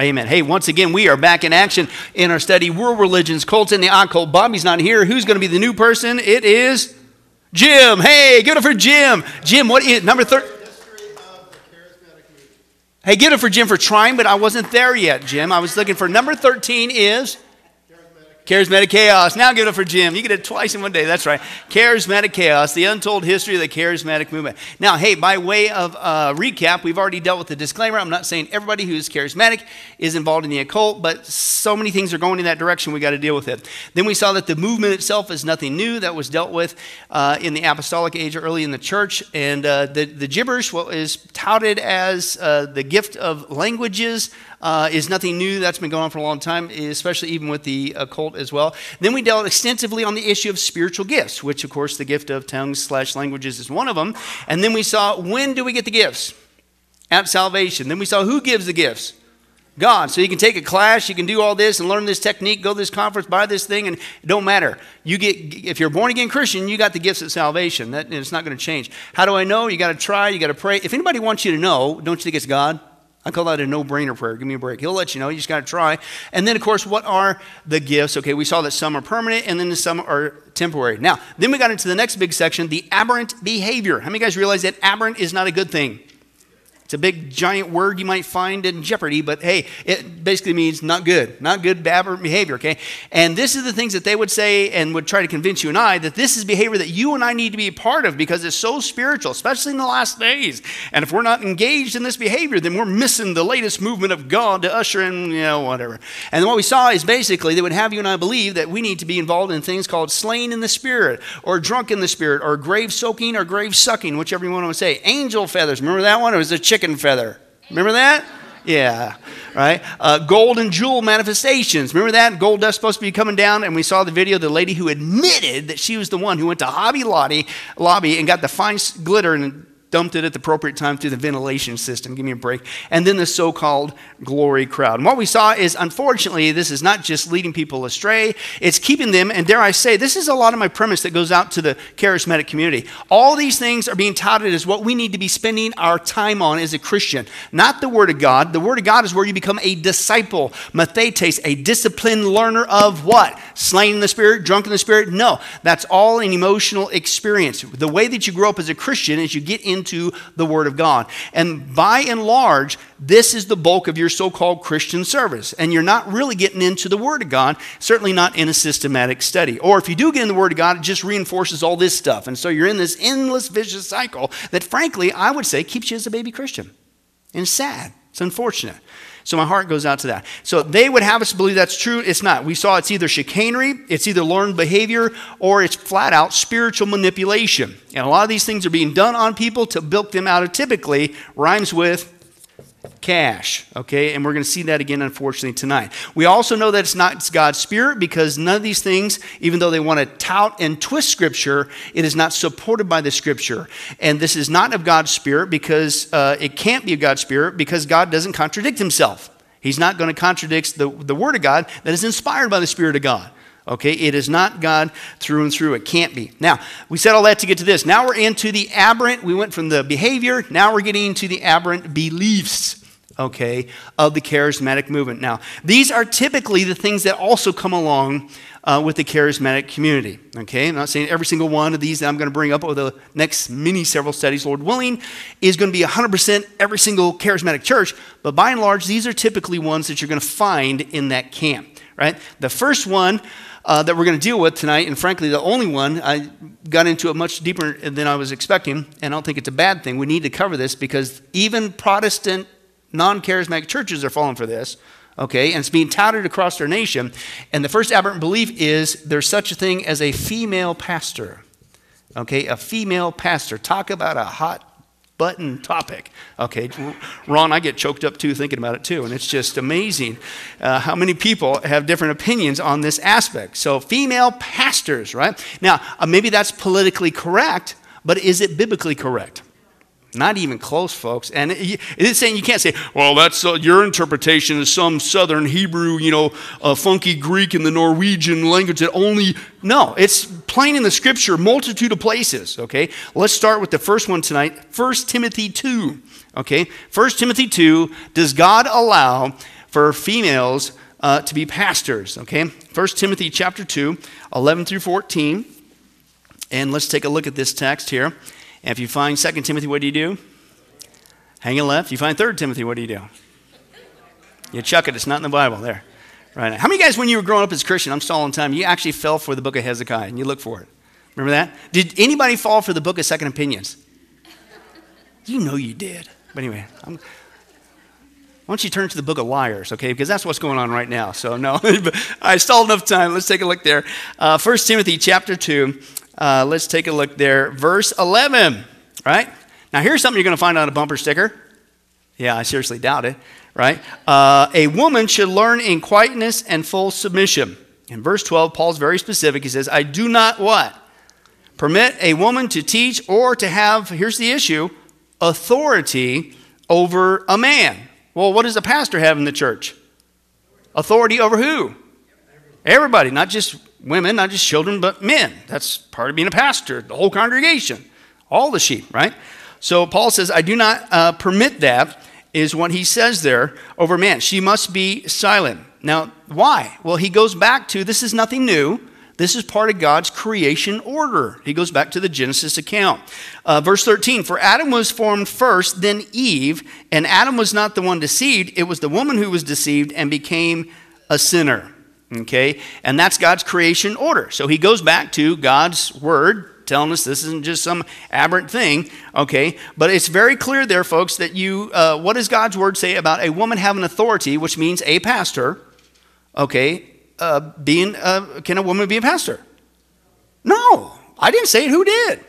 Amen. Hey, once again, we are back in action in our study, World Religions, Cults, and the Occult. Bobby's not here. Who's going to be the new person? It is Jim. Hey, give it for Jim. Jim, what is number 13? Hey, give it for Jim for trying, but I wasn't there yet, Jim. I was looking for number 13 is Charismatic Chaos. Now give it up for Jim. You get it twice in one day. That's right. Charismatic Chaos, the untold history of the charismatic movement. Now, hey, by way of uh, recap, we've already dealt with the disclaimer. I'm not saying everybody who's charismatic is involved in the occult, but so many things are going in that direction, we got to deal with it. Then we saw that the movement itself is nothing new. That was dealt with uh, in the apostolic age early in the church. And uh, the, the gibberish, what is touted as uh, the gift of languages, uh, is nothing new. That's been going on for a long time, especially even with the occult as well. Then we dealt extensively on the issue of spiritual gifts, which, of course, the gift of tongues slash languages is one of them. And then we saw when do we get the gifts? At salvation. Then we saw who gives the gifts? God. So you can take a class, you can do all this and learn this technique, go to this conference, buy this thing, and it don't matter. You get if you're born again Christian, you got the gifts of salvation. That it's not going to change. How do I know? You got to try, you got to pray. If anybody wants you to know, don't you think it's God? I call that a no brainer prayer. Give me a break. He'll let you know. You just got to try. And then, of course, what are the gifts? Okay, we saw that some are permanent and then some are temporary. Now, then we got into the next big section the aberrant behavior. How many guys realize that aberrant is not a good thing? It's a big giant word you might find in Jeopardy, but hey, it basically means not good, not good behavior, okay? And this is the things that they would say and would try to convince you and I that this is behavior that you and I need to be a part of because it's so spiritual, especially in the last days. And if we're not engaged in this behavior, then we're missing the latest movement of God to usher in, you know, whatever. And what we saw is basically they would have you and I believe that we need to be involved in things called slain in the spirit, or drunk in the spirit, or grave soaking, or grave sucking, whichever you want to say. Angel feathers, remember that one? It was a chicken chicken feather. Remember that? Yeah, right? Uh, gold and jewel manifestations. Remember that? Gold dust supposed to be coming down, and we saw the video the lady who admitted that she was the one who went to Hobby Lobby, Lobby and got the fine glitter and dumped it at the appropriate time through the ventilation system. Give me a break. And then the so called glory crowd. And what we saw is, unfortunately, this is not just leading people astray, it's keeping them, and dare I say, this is a lot of my premise that goes out to the charismatic community. All these things are being touted as what we need to be spending our time on as a Christian, not the Word of God. The Word of God is where you become a disciple, mathetes, a disciplined learner of what? Slain in the Spirit, drunk in the Spirit? No, that's all an emotional experience. The way that you grow up as a Christian is you get in into the Word of God. And by and large, this is the bulk of your so called Christian service. And you're not really getting into the Word of God, certainly not in a systematic study. Or if you do get in the Word of God, it just reinforces all this stuff. And so you're in this endless vicious cycle that, frankly, I would say keeps you as a baby Christian. And it's sad, it's unfortunate. So my heart goes out to that. So they would have us believe that's true. It's not. We saw it's either chicanery, it's either learned behavior, or it's flat out spiritual manipulation. And a lot of these things are being done on people to bilk them out of typically rhymes with cash. Okay, and we're going to see that again, unfortunately, tonight. We also know that it's not God's Spirit because none of these things, even though they want to tout and twist Scripture, it is not supported by the Scripture. And this is not of God's Spirit because uh, it can't be of God's Spirit because God doesn't contradict Himself. He's not going to contradict the, the Word of God that is inspired by the Spirit of God. Okay, it is not God through and through. It can't be. Now, we said all that to get to this. Now we're into the aberrant. We went from the behavior, now we're getting into the aberrant beliefs, okay, of the charismatic movement. Now, these are typically the things that also come along uh, with the charismatic community. Okay, I'm not saying every single one of these that I'm going to bring up over the next many several studies, Lord willing, is going to be 100% every single charismatic church, but by and large, these are typically ones that you're going to find in that camp, right? The first one uh, that we're going to deal with tonight, and frankly, the only one, I got into it much deeper than I was expecting, and I don't think it's a bad thing. We need to cover this because even Protestant, non charismatic churches are falling for this, okay, and it's being touted across our nation. And the first aberrant belief is there's such a thing as a female pastor, okay, a female pastor. Talk about a hot button topic. Okay, Ron, I get choked up too thinking about it too, and it's just amazing uh, how many people have different opinions on this aspect. So, female pastors, right? Now, uh, maybe that's politically correct, but is it biblically correct? Not even close, folks. And it, it's saying you can't say, well, that's uh, your interpretation is some Southern Hebrew, you know, uh, funky Greek in the Norwegian language that only. No, it's plain in the scripture, multitude of places, okay? Let's start with the first one tonight 1 Timothy 2, okay? 1 Timothy 2, does God allow for females uh, to be pastors. Okay, 1 Timothy chapter 2, 11 through 14. And let's take a look at this text here. And if you find 2 Timothy, what do you do? Hang a left. You find 3 Timothy, what do you do? You chuck it. It's not in the Bible. There. Right. How many guys, when you were growing up as a Christian, I'm stalling time, you actually fell for the book of Hezekiah and you look for it? Remember that? Did anybody fall for the book of Second Opinions? You know you did. But anyway, I'm, why don't you turn to the book of liars, okay? Because that's what's going on right now. So, no, I stalled enough time. Let's take a look there. Uh, 1 Timothy chapter 2. Uh, let's take a look there. Verse 11, right? Now, here's something you're going to find on a bumper sticker. Yeah, I seriously doubt it, right? Uh, a woman should learn in quietness and full submission. In verse 12, Paul's very specific. He says, I do not what? Permit a woman to teach or to have, here's the issue, authority over a man. Well, what does a pastor have in the church? Authority over who? Everybody, not just women, not just children, but men. That's part of being a pastor, the whole congregation, all the sheep, right? So Paul says, I do not uh, permit that, is what he says there over man. She must be silent. Now, why? Well, he goes back to this is nothing new. This is part of God's creation order. He goes back to the Genesis account. Uh, verse 13 For Adam was formed first, then Eve, and Adam was not the one deceived, it was the woman who was deceived and became a sinner. Okay? And that's God's creation order. So he goes back to God's word, telling us this isn't just some aberrant thing. Okay? But it's very clear there, folks, that you, uh, what does God's word say about a woman having authority, which means a pastor? Okay? uh, being, uh, can a woman be a pastor? No, I didn't say it. Who did?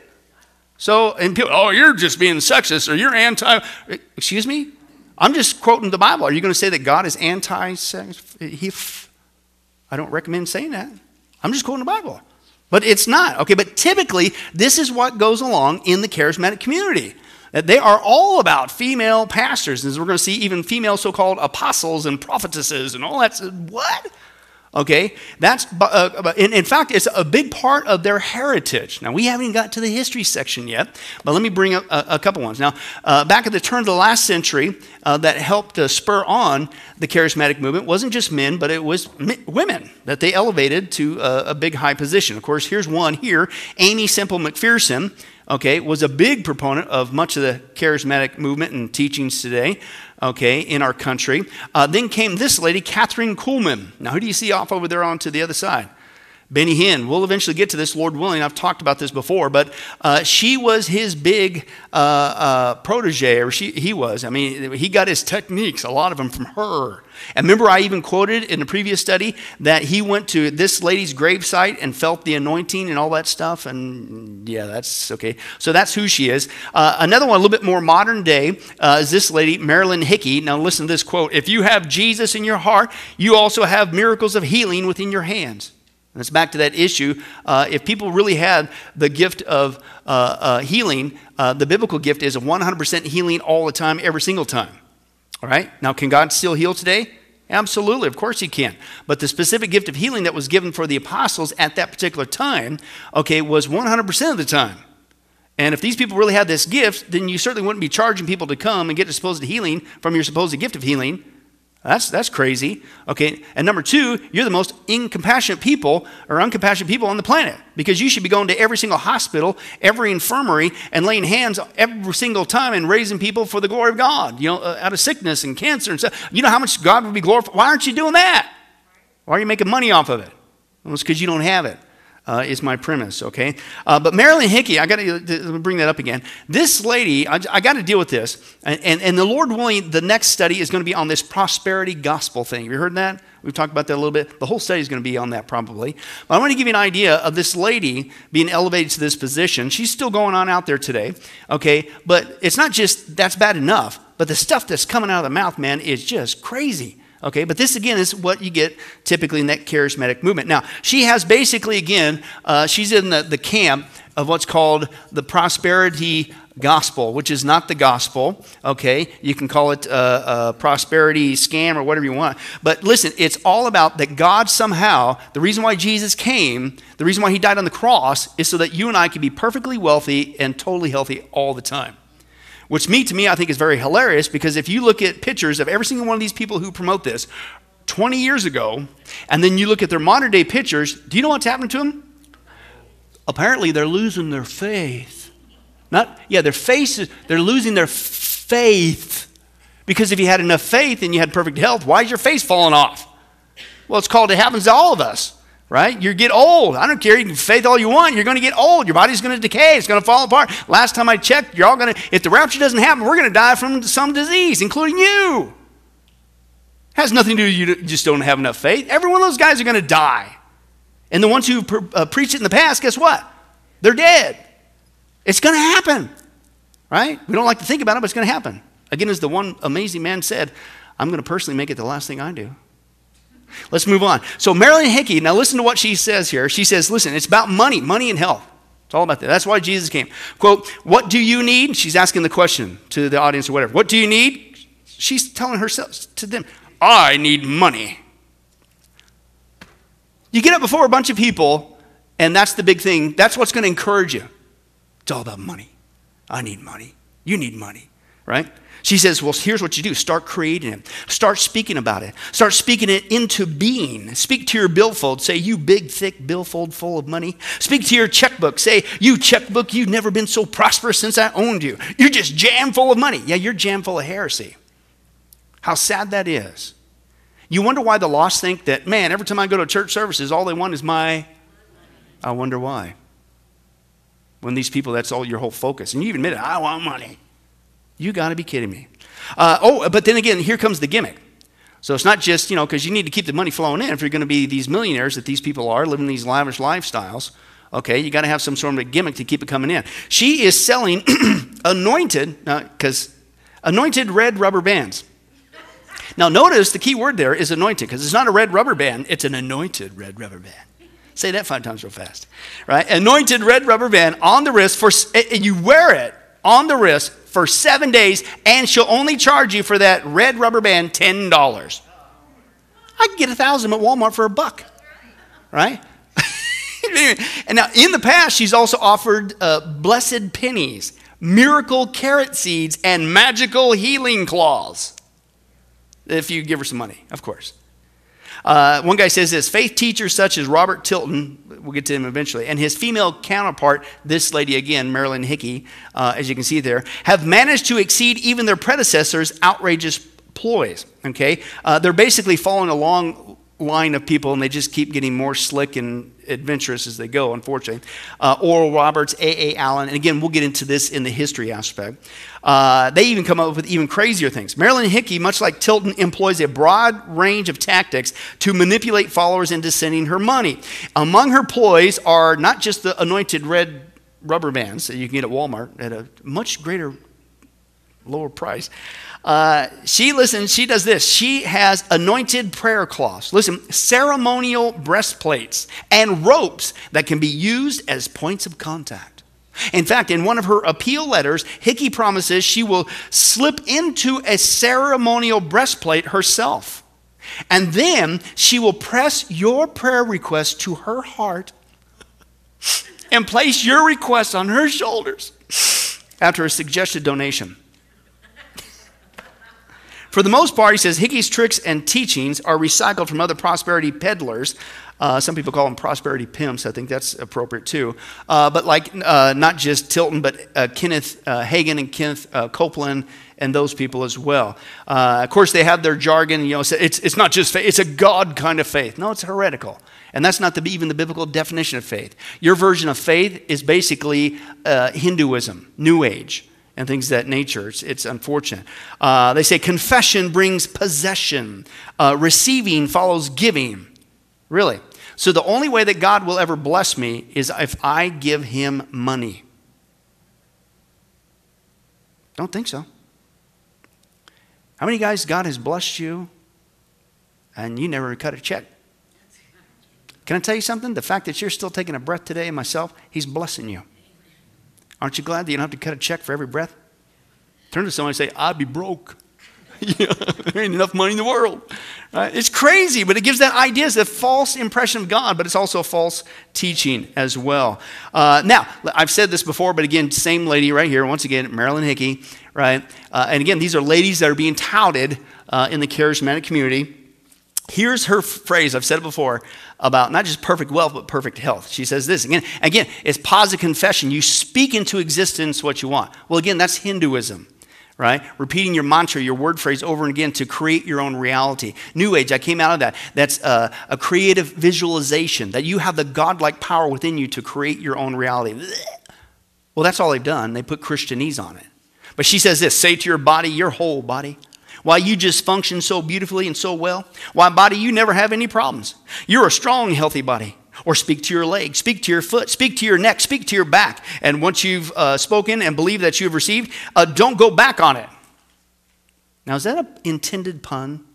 So, and people, oh, you're just being sexist or you're anti. Excuse me? I'm just quoting the Bible. Are you going to say that God is anti sex? I don't recommend saying that. I'm just quoting the Bible. But it's not. Okay, but typically, this is what goes along in the charismatic community. That they are all about female pastors. As we're going to see, even female so called apostles and prophetesses and all that. What? Okay, that's uh, in, in, fact, it's a big part of their heritage. Now, we haven't got to the history section yet, but let me bring up a, a couple ones. Now, uh, back at the turn of the last century, uh, that helped spur on the charismatic movement wasn't just men, but it was women that they elevated to a, a big high position. Of course, here's one here Aimee Semple McPherson okay, was a big proponent of much of the charismatic movement and teachings today, okay, in our country. Uh, then came this lady, Kathryn Kuhlman. Now, who do you see off over there on to the other side? Benny Hinn. We'll eventually get to this, Lord willing. I've talked about this before, but uh, she was his big uh, uh, protege, or she, he was. I mean, he got his techniques, a lot of them from her. And remember, I even quoted in a previous study that he went to this lady's gravesite and felt the anointing and all that stuff. And yeah, that's okay. So that's who she is. Uh, another one, a little bit more modern day, uh, is this lady, Marilyn Hickey. Now, listen to this quote If you have Jesus in your heart, you also have miracles of healing within your hands. And it's back to that issue. Uh, if people really had the gift of uh, uh, healing, uh, the biblical gift is 100% healing all the time, every single time. All right? Now, can God still heal today? Absolutely, of course he can. But the specific gift of healing that was given for the apostles at that particular time, okay, was 100% of the time. And if these people really had this gift, then you certainly wouldn't be charging people to come and get a supposed healing from your supposed gift of healing. That's, that's crazy. Okay. And number two, you're the most incompassionate people or uncompassionate people on the planet because you should be going to every single hospital, every infirmary, and laying hands every single time and raising people for the glory of God, you know, uh, out of sickness and cancer and stuff. You know how much God would be glorified? Why aren't you doing that? Why are you making money off of it? Well, it's because you don't have it uh, is my premise, okay? Uh, but Marilyn Hickey, I got to bring that up again. This lady, I, I got to deal with this. And, and, and, the Lord willing, the next study is going to be on this prosperity gospel thing. Have you heard that? We've talked about that a little bit. The whole study is going to be on that probably. But I want to give you an idea of this lady being elevated to this position. She's still going on out there today, okay? But it's not just that's bad enough, but the stuff that's coming out of the mouth, man, is just crazy. Okay, but this again is what you get typically in that charismatic movement. Now, she has basically, again, uh, she's in the, the camp of what's called the prosperity gospel, which is not the gospel. Okay, you can call it a, a, prosperity scam or whatever you want. But listen, it's all about that God somehow, the reason why Jesus came, the reason why he died on the cross, is so that you and I can be perfectly wealthy and totally healthy all the time. Which me to me I think is very hilarious because if you look at pictures of every single one of these people who promote this 20 years ago, and then you look at their modern day pictures, do you know what's happening to them? Apparently they're losing their faith. Not yeah, their faces, they're losing their faith. Because if you had enough faith and you had perfect health, why is your face falling off? Well, it's called it happens to all of us right? You get old. I don't care. You can faith all you want. You're going to get old. Your body's going to decay. It's going to fall apart. Last time I checked, you're all going to, if the rapture doesn't happen, we're going to die from some disease, including you. Has nothing to do with you just don't have enough faith. Every one of those guys are going to die. And the ones who uh, preached it in the past, guess what? They're dead. It's going to happen, right? We don't like to think about it, but it's going to happen. Again, as the one amazing man said, I'm going to personally make it the last thing I do. Let's move on. So, Marilyn Hickey, now listen to what she says here. She says, listen, it's about money, money and health. It's all about that. That's why Jesus came. Quote, what do you need? She's asking the question to the audience or whatever. What do you need? She's telling herself to them, I need money. You get up before a bunch of people, and that's the big thing. That's what's going to encourage you. It's all about money. I need money. You need money, right? She says, Well, here's what you do start creating it, start speaking about it, start speaking it into being. Speak to your billfold. Say, You big, thick billfold full of money. Speak to your checkbook. Say, You checkbook, you've never been so prosperous since I owned you. You're just jam full of money. Yeah, you're jam full of heresy. How sad that is. You wonder why the lost think that, man, every time I go to church services, all they want is my. I wonder why. When these people, that's all your whole focus. And you even admit it, I want money. You got to be kidding me. Uh, oh, but then again, here comes the gimmick. So it's not just, you know, because you need to keep the money flowing in if you're going to be these millionaires that these people are, living these lavish lifestyles. Okay, you got to have some sort of a gimmick to keep it coming in. She is selling anointed, because uh, anointed red rubber bands. Now, notice the key word there is anointed, because it's not a red rubber band, it's an anointed red rubber band. Say that five times real fast. Right? Anointed red rubber band on the wrist for and you wear it on the wrist for seven days, and she'll only charge you for that red rubber band $10. I can get a thousand at Walmart for a buck, right? and now, in the past, she's also offered uh, blessed pennies, miracle carrot seeds, and magical healing claws. If you give her some money, of course. Uh, one guy says this faith teachers such as Robert Tilton, we'll get to him eventually, and his female counterpart, this lady again, Marilyn Hickey, uh, as you can see there, have managed to exceed even their predecessors' outrageous ploys. Okay? Uh, they're basically following a long line of people and they just keep getting more slick and adventurous as they go, unfortunately. Uh, Oral Roberts, A.A. Allen, and again, we'll get into this in the history aspect. Uh, they even come up with even crazier things. Marilyn Hickey, much like Tilton, employs a broad range of tactics to manipulate followers into sending her money. Among her ploys are not just the anointed red rubber bands that you can get at Walmart at a much greater, lower price. Uh, she listens, she does this. She has anointed prayer cloths. Listen, ceremonial breastplates and ropes that can be used as points of contact. In fact, in one of her appeal letters, Hickey promises she will slip into a ceremonial breastplate herself. And then she will press your prayer request to her heart and place your request on her shoulders after a suggested donation. For the most part, he says Hickey's tricks and teachings are recycled from other prosperity peddlers. Uh, some people call them prosperity pimps. I think that's appropriate too. Uh, but like uh, not just Tilton, but uh, Kenneth uh, Hagin and Kenneth uh, Copeland and those people as well. of course, they have their jargon. You know, it's, it's not just faith; it's a God kind of faith. No, it's heretical. And that's not the, even the biblical definition of faith. Your version of faith is basically Hinduism, New Age and things of that nature. It's, it's unfortunate. Uh, they say confession brings possession, uh, receiving follows giving. Really. So the only way that God will ever bless me is if I give him money. Don't think so. How many guys God has blessed you and you never cut a check? Can I tell you something? The fact that you're still taking a breath today, myself, He's blessing you. Aren't you glad that you don't have to cut a check for every breath? Turn to someone and say, I'd be broke. there ain't enough money in the world. Right? It's crazy, but it gives that idea, it's a false impression of God, but it's also a false teaching as well. Uh, now, I've said this before, but again, same lady right here, once again, Marilyn Hickey, right? Uh, and again, these are ladies that are being touted uh, in the charismatic community. Here's her phrase, I've said it before, about not just perfect wealth, but perfect health. She says this again, again, it's positive confession. You speak into existence what you want. Well, again, that's Hinduism right? Repeating your mantra, your word phrase over and again to create your own reality. New Age, I came out of that. That's a, a creative visualization, that you have the godlike power within you to create your own reality. Well, that's all they've done. They put Christianese on it. But she says this say to your body, your whole body, why you just function so beautifully and so well. Why, body, you never have any problems. You're a strong, healthy body. Or speak to your leg, speak to your foot, speak to your neck, speak to your back. And once you've uh, spoken and believe that you have received, uh, don't go back on it. Now, is that an intended pun?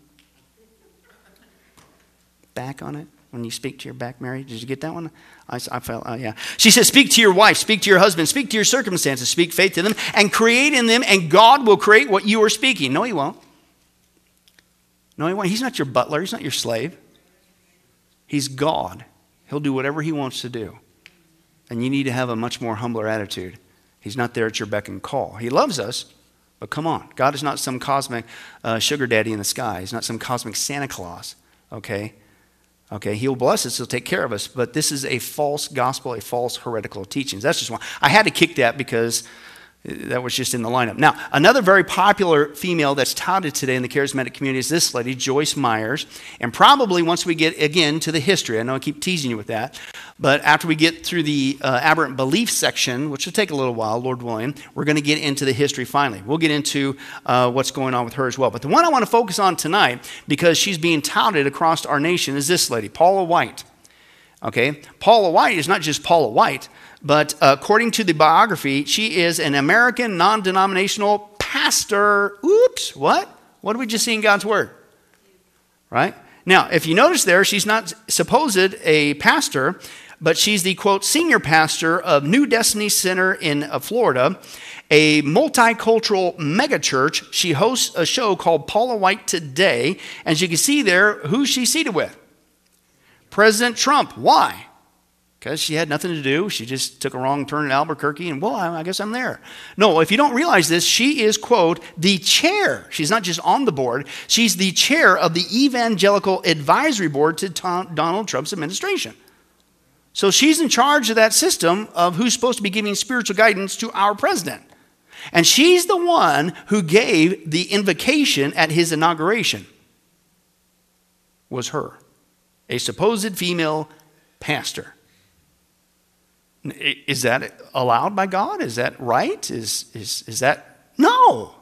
Back on it? When you speak to your back, Mary? Did you get that one? I, I felt, uh, yeah. She says, Speak to your wife, speak to your husband, speak to your circumstances, speak faith to them, and create in them, and God will create what you are speaking. No, He won't. No, He won't. He's not your butler, He's not your slave. He's God. He'll do whatever he wants to do. And you need to have a much more humbler attitude. He's not there at your beck and call. He loves us, but come on. God is not some cosmic uh, sugar daddy in the sky. He's not some cosmic Santa Claus, okay? Okay, he'll bless us, he'll take care of us, but this is a false gospel, a false heretical teachings. That's just one. I had to kick that because that was just in the lineup. Now, another very popular female that's touted today in the charismatic community is this lady, Joyce Myers. And probably once we get again to the history, I know I keep teasing you with that, but after we get through the uh, aberrant belief section, which will take a little while, Lord willing, we're going to get into the history finally. We'll get into uh, what's going on with her as well. But the one I want to focus on tonight, because she's being touted across our nation, is this lady, Paula White. Okay? Paula White is not just Paula White. But according to the biography, she is an American non denominational pastor. Oops, what? What did we just see in God's Word? Right? Now, if you notice there, she's not supposed a pastor, but she's the quote, senior pastor of New Destiny Center in uh, Florida, a multicultural megachurch. She hosts a show called Paula White Today, and you can see there who she's seated with President Trump. Why? Because she had nothing to do. She just took a wrong turn in Albuquerque, and well, I guess I'm there. No, if you don't realize this, she is, quote, the chair. She's not just on the board, she's the chair of the Evangelical Advisory Board to Donald Trump's administration. So she's in charge of that system of who's supposed to be giving spiritual guidance to our president. And she's the one who gave the invocation at his inauguration. Was her, a supposed female pastor. Is that allowed by God? Is that right? Is, is, is that? No,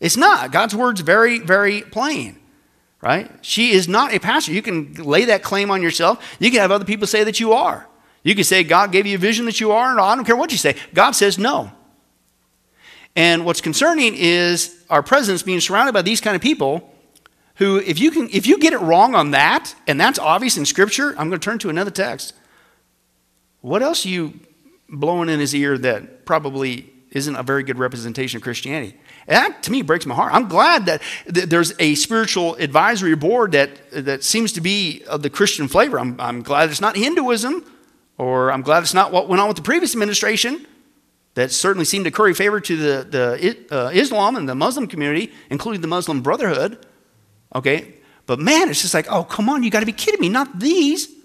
it's not. God's word's very, very plain, right? She is not a pastor. You can lay that claim on yourself. You can have other people say that you are. You can say God gave you a vision that you are, and I don't care what you say. God says no. And what's concerning is our president's being surrounded by these kind of people who, if you, can, if you get it wrong on that, and that's obvious in Scripture, I'm going to turn to another text. What else are you blowing in his ear that probably isn't a very good representation of Christianity? that, to me, breaks my heart. I'm glad that there's a spiritual advisory board that, that seems to be of the Christian flavor. I'm, I'm glad it's not Hinduism, or I'm glad it's not what went on with the previous administration that certainly seemed to curry favor to the, the uh, Islam and the Muslim community, including the Muslim Brotherhood. Okay? But man, it's just like, oh, come on, you got to be kidding me. Not these.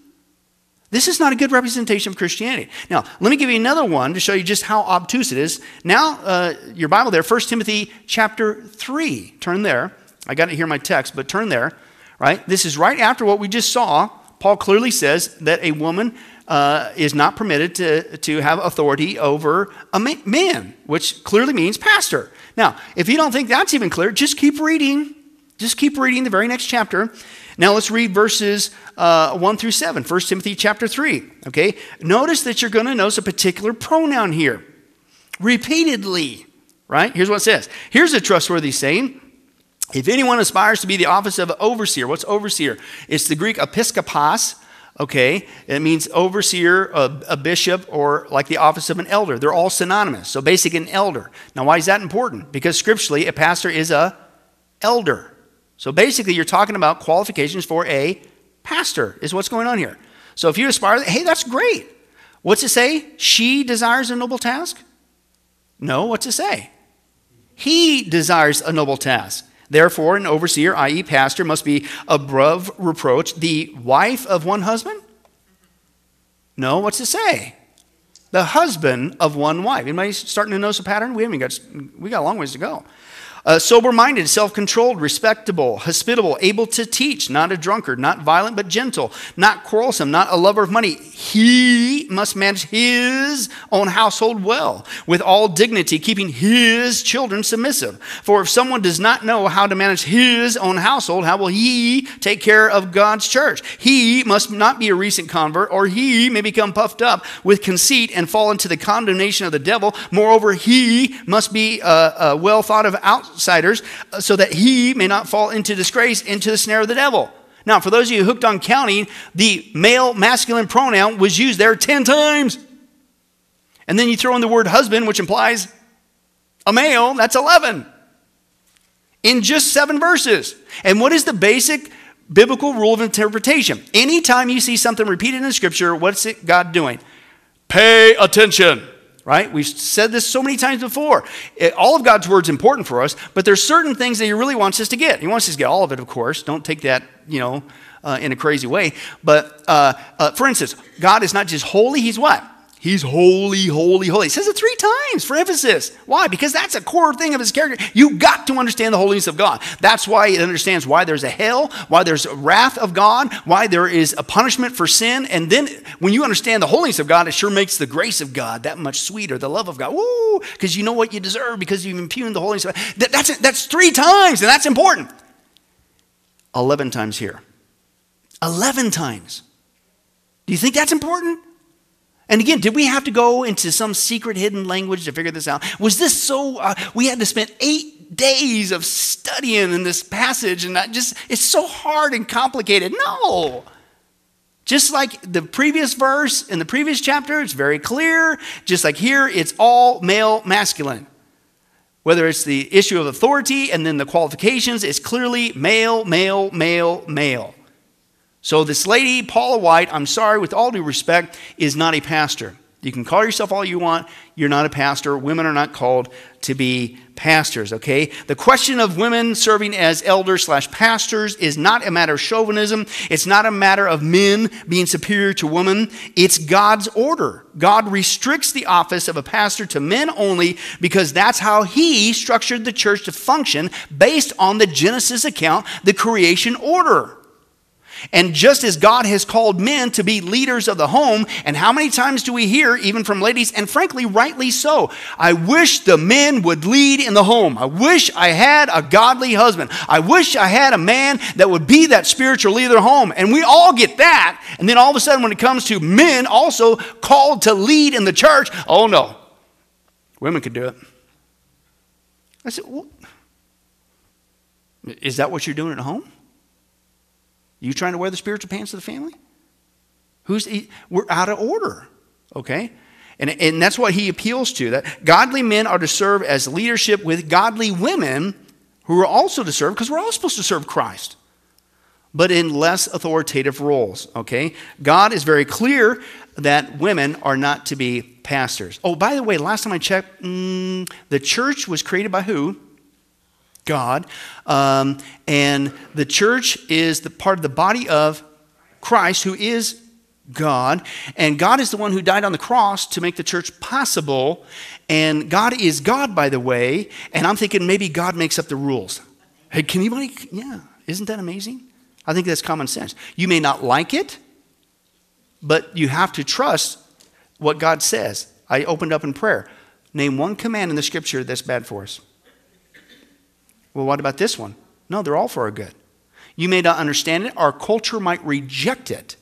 This is not a good representation of Christianity. Now, let me give you another one to show you just how obtuse it is. Now, uh, your Bible there, 1 Timothy chapter 3. Turn there. I got it here my text, but turn there, right? This is right after what we just saw. Paul clearly says that a woman uh, is not permitted to, to have authority over a man, which clearly means pastor. Now, if you don't think that's even clear, just keep reading. Just keep reading the very next chapter. Now let's read verses uh, 1 through 7, 1 Timothy chapter 3. Okay? Notice that you're going to notice a particular pronoun here. Repeatedly, right? Here's what it says. Here's a trustworthy saying. If anyone aspires to be the office of overseer, what's overseer? It's the Greek episkopos, okay? It means overseer, a, a, bishop, or like the office of an elder. They're all synonymous. So basically, an elder. Now, why is that important? Because scripturally, a pastor is a elder. So basically, you're talking about qualifications for a pastor, is what's going on here. So if you aspire, hey, that's great. What's it say? She desires a noble task? No, what's it say? He desires a noble task. Therefore, an overseer, i.e., pastor, must be above reproach, the wife of one husband? No, what's it say? The husband of one wife. Anybody starting to notice a pattern? We haven't got we got a long ways to go. Uh, sober minded, self controlled, respectable, hospitable, able to teach, not a drunkard, not violent but gentle, not quarrelsome, not a lover of money. He must manage his own household well, with all dignity, keeping his children submissive. For if someone does not know how to manage his own household, how will he take care of God's church? He must not be a recent convert, or he may become puffed up with conceit and fall into the condemnation of the devil. Moreover, he must be uh, uh, well thought of out outsiders uh, so that he may not fall into disgrace, into the snare of the devil. Now, for those of you hooked on counting, the male masculine pronoun was used there 10 times. And then you throw in the word husband, which implies a male, that's 11. In just seven verses. And what is the basic biblical rule of interpretation? Anytime you see something repeated in Scripture, what's it God doing? Pay attention right? We've said this so many times before. It, all of God's word is important for us, but there's certain things that He really wants us to get. He wants us to get all of it, of course. Don't take that, you know, uh, in a crazy way. But uh, uh, for instance, God is not just holy; He's what? He's holy, holy, holy. He says it three times for emphasis. Why? Because that's a core thing of his character. You got to understand the holiness of God. That's why it understands why there's a hell, why there's a wrath of God, why there is a punishment for sin. And then when you understand the holiness of God, it sure makes the grace of God that much sweeter, the love of God. Woo! Because you know what you deserve because you've impugned the holiness of God. That, that's, that's three times, and that's important. 11 times here. 11 times. Do you think that's important? And again, did we have to go into some secret hidden language to figure this out? Was this so, uh, we had to spend eight days of studying in this passage and that just, it's so hard and complicated. No. Just like the previous verse in the previous chapter, it's very clear. Just like here, it's all male masculine. Whether it's the issue of authority and then the qualifications, it's clearly male, male, male, male. So, this lady, Paula White, I'm sorry, with all due respect, is not a pastor. You can call yourself all you want. You're not a pastor. Women are not called to be pastors, okay? The question of women serving as elders slash pastors is not a matter of chauvinism. It's not a matter of men being superior to women. It's God's order. God restricts the office of a pastor to men only because that's how he structured the church to function based on the Genesis account, the creation order. And just as God has called men to be leaders of the home, and how many times do we hear, even from ladies, and frankly, rightly so, I wish the men would lead in the home. I wish I had a godly husband. I wish I had a man that would be that spiritual leader home. And we all get that. And then all of a sudden, when it comes to men also called to lead in the church, oh no, women could do it. I said, well, is that what you're doing at home? You trying to wear the spiritual pants of the family? Who's we're out of order, okay? And, and that's what he appeals to. That godly men are to serve as leadership with godly women who are also to serve, because we're all supposed to serve Christ, but in less authoritative roles, okay? God is very clear that women are not to be pastors. Oh, by the way, last time I checked, mm, the church was created by who? God. Um, and the church is the part of the body of Christ, who is God. And God is the one who died on the cross to make the church possible. And God is God, by the way. And I'm thinking maybe God makes up the rules. Hey, can anybody? Yeah, isn't that amazing? I think that's common sense. You may not like it, but you have to trust what God says. I opened up in prayer. Name one command in the scripture that's bad for us. Well, what about this one? No, they're all for our good. You may not understand it, our culture might reject it.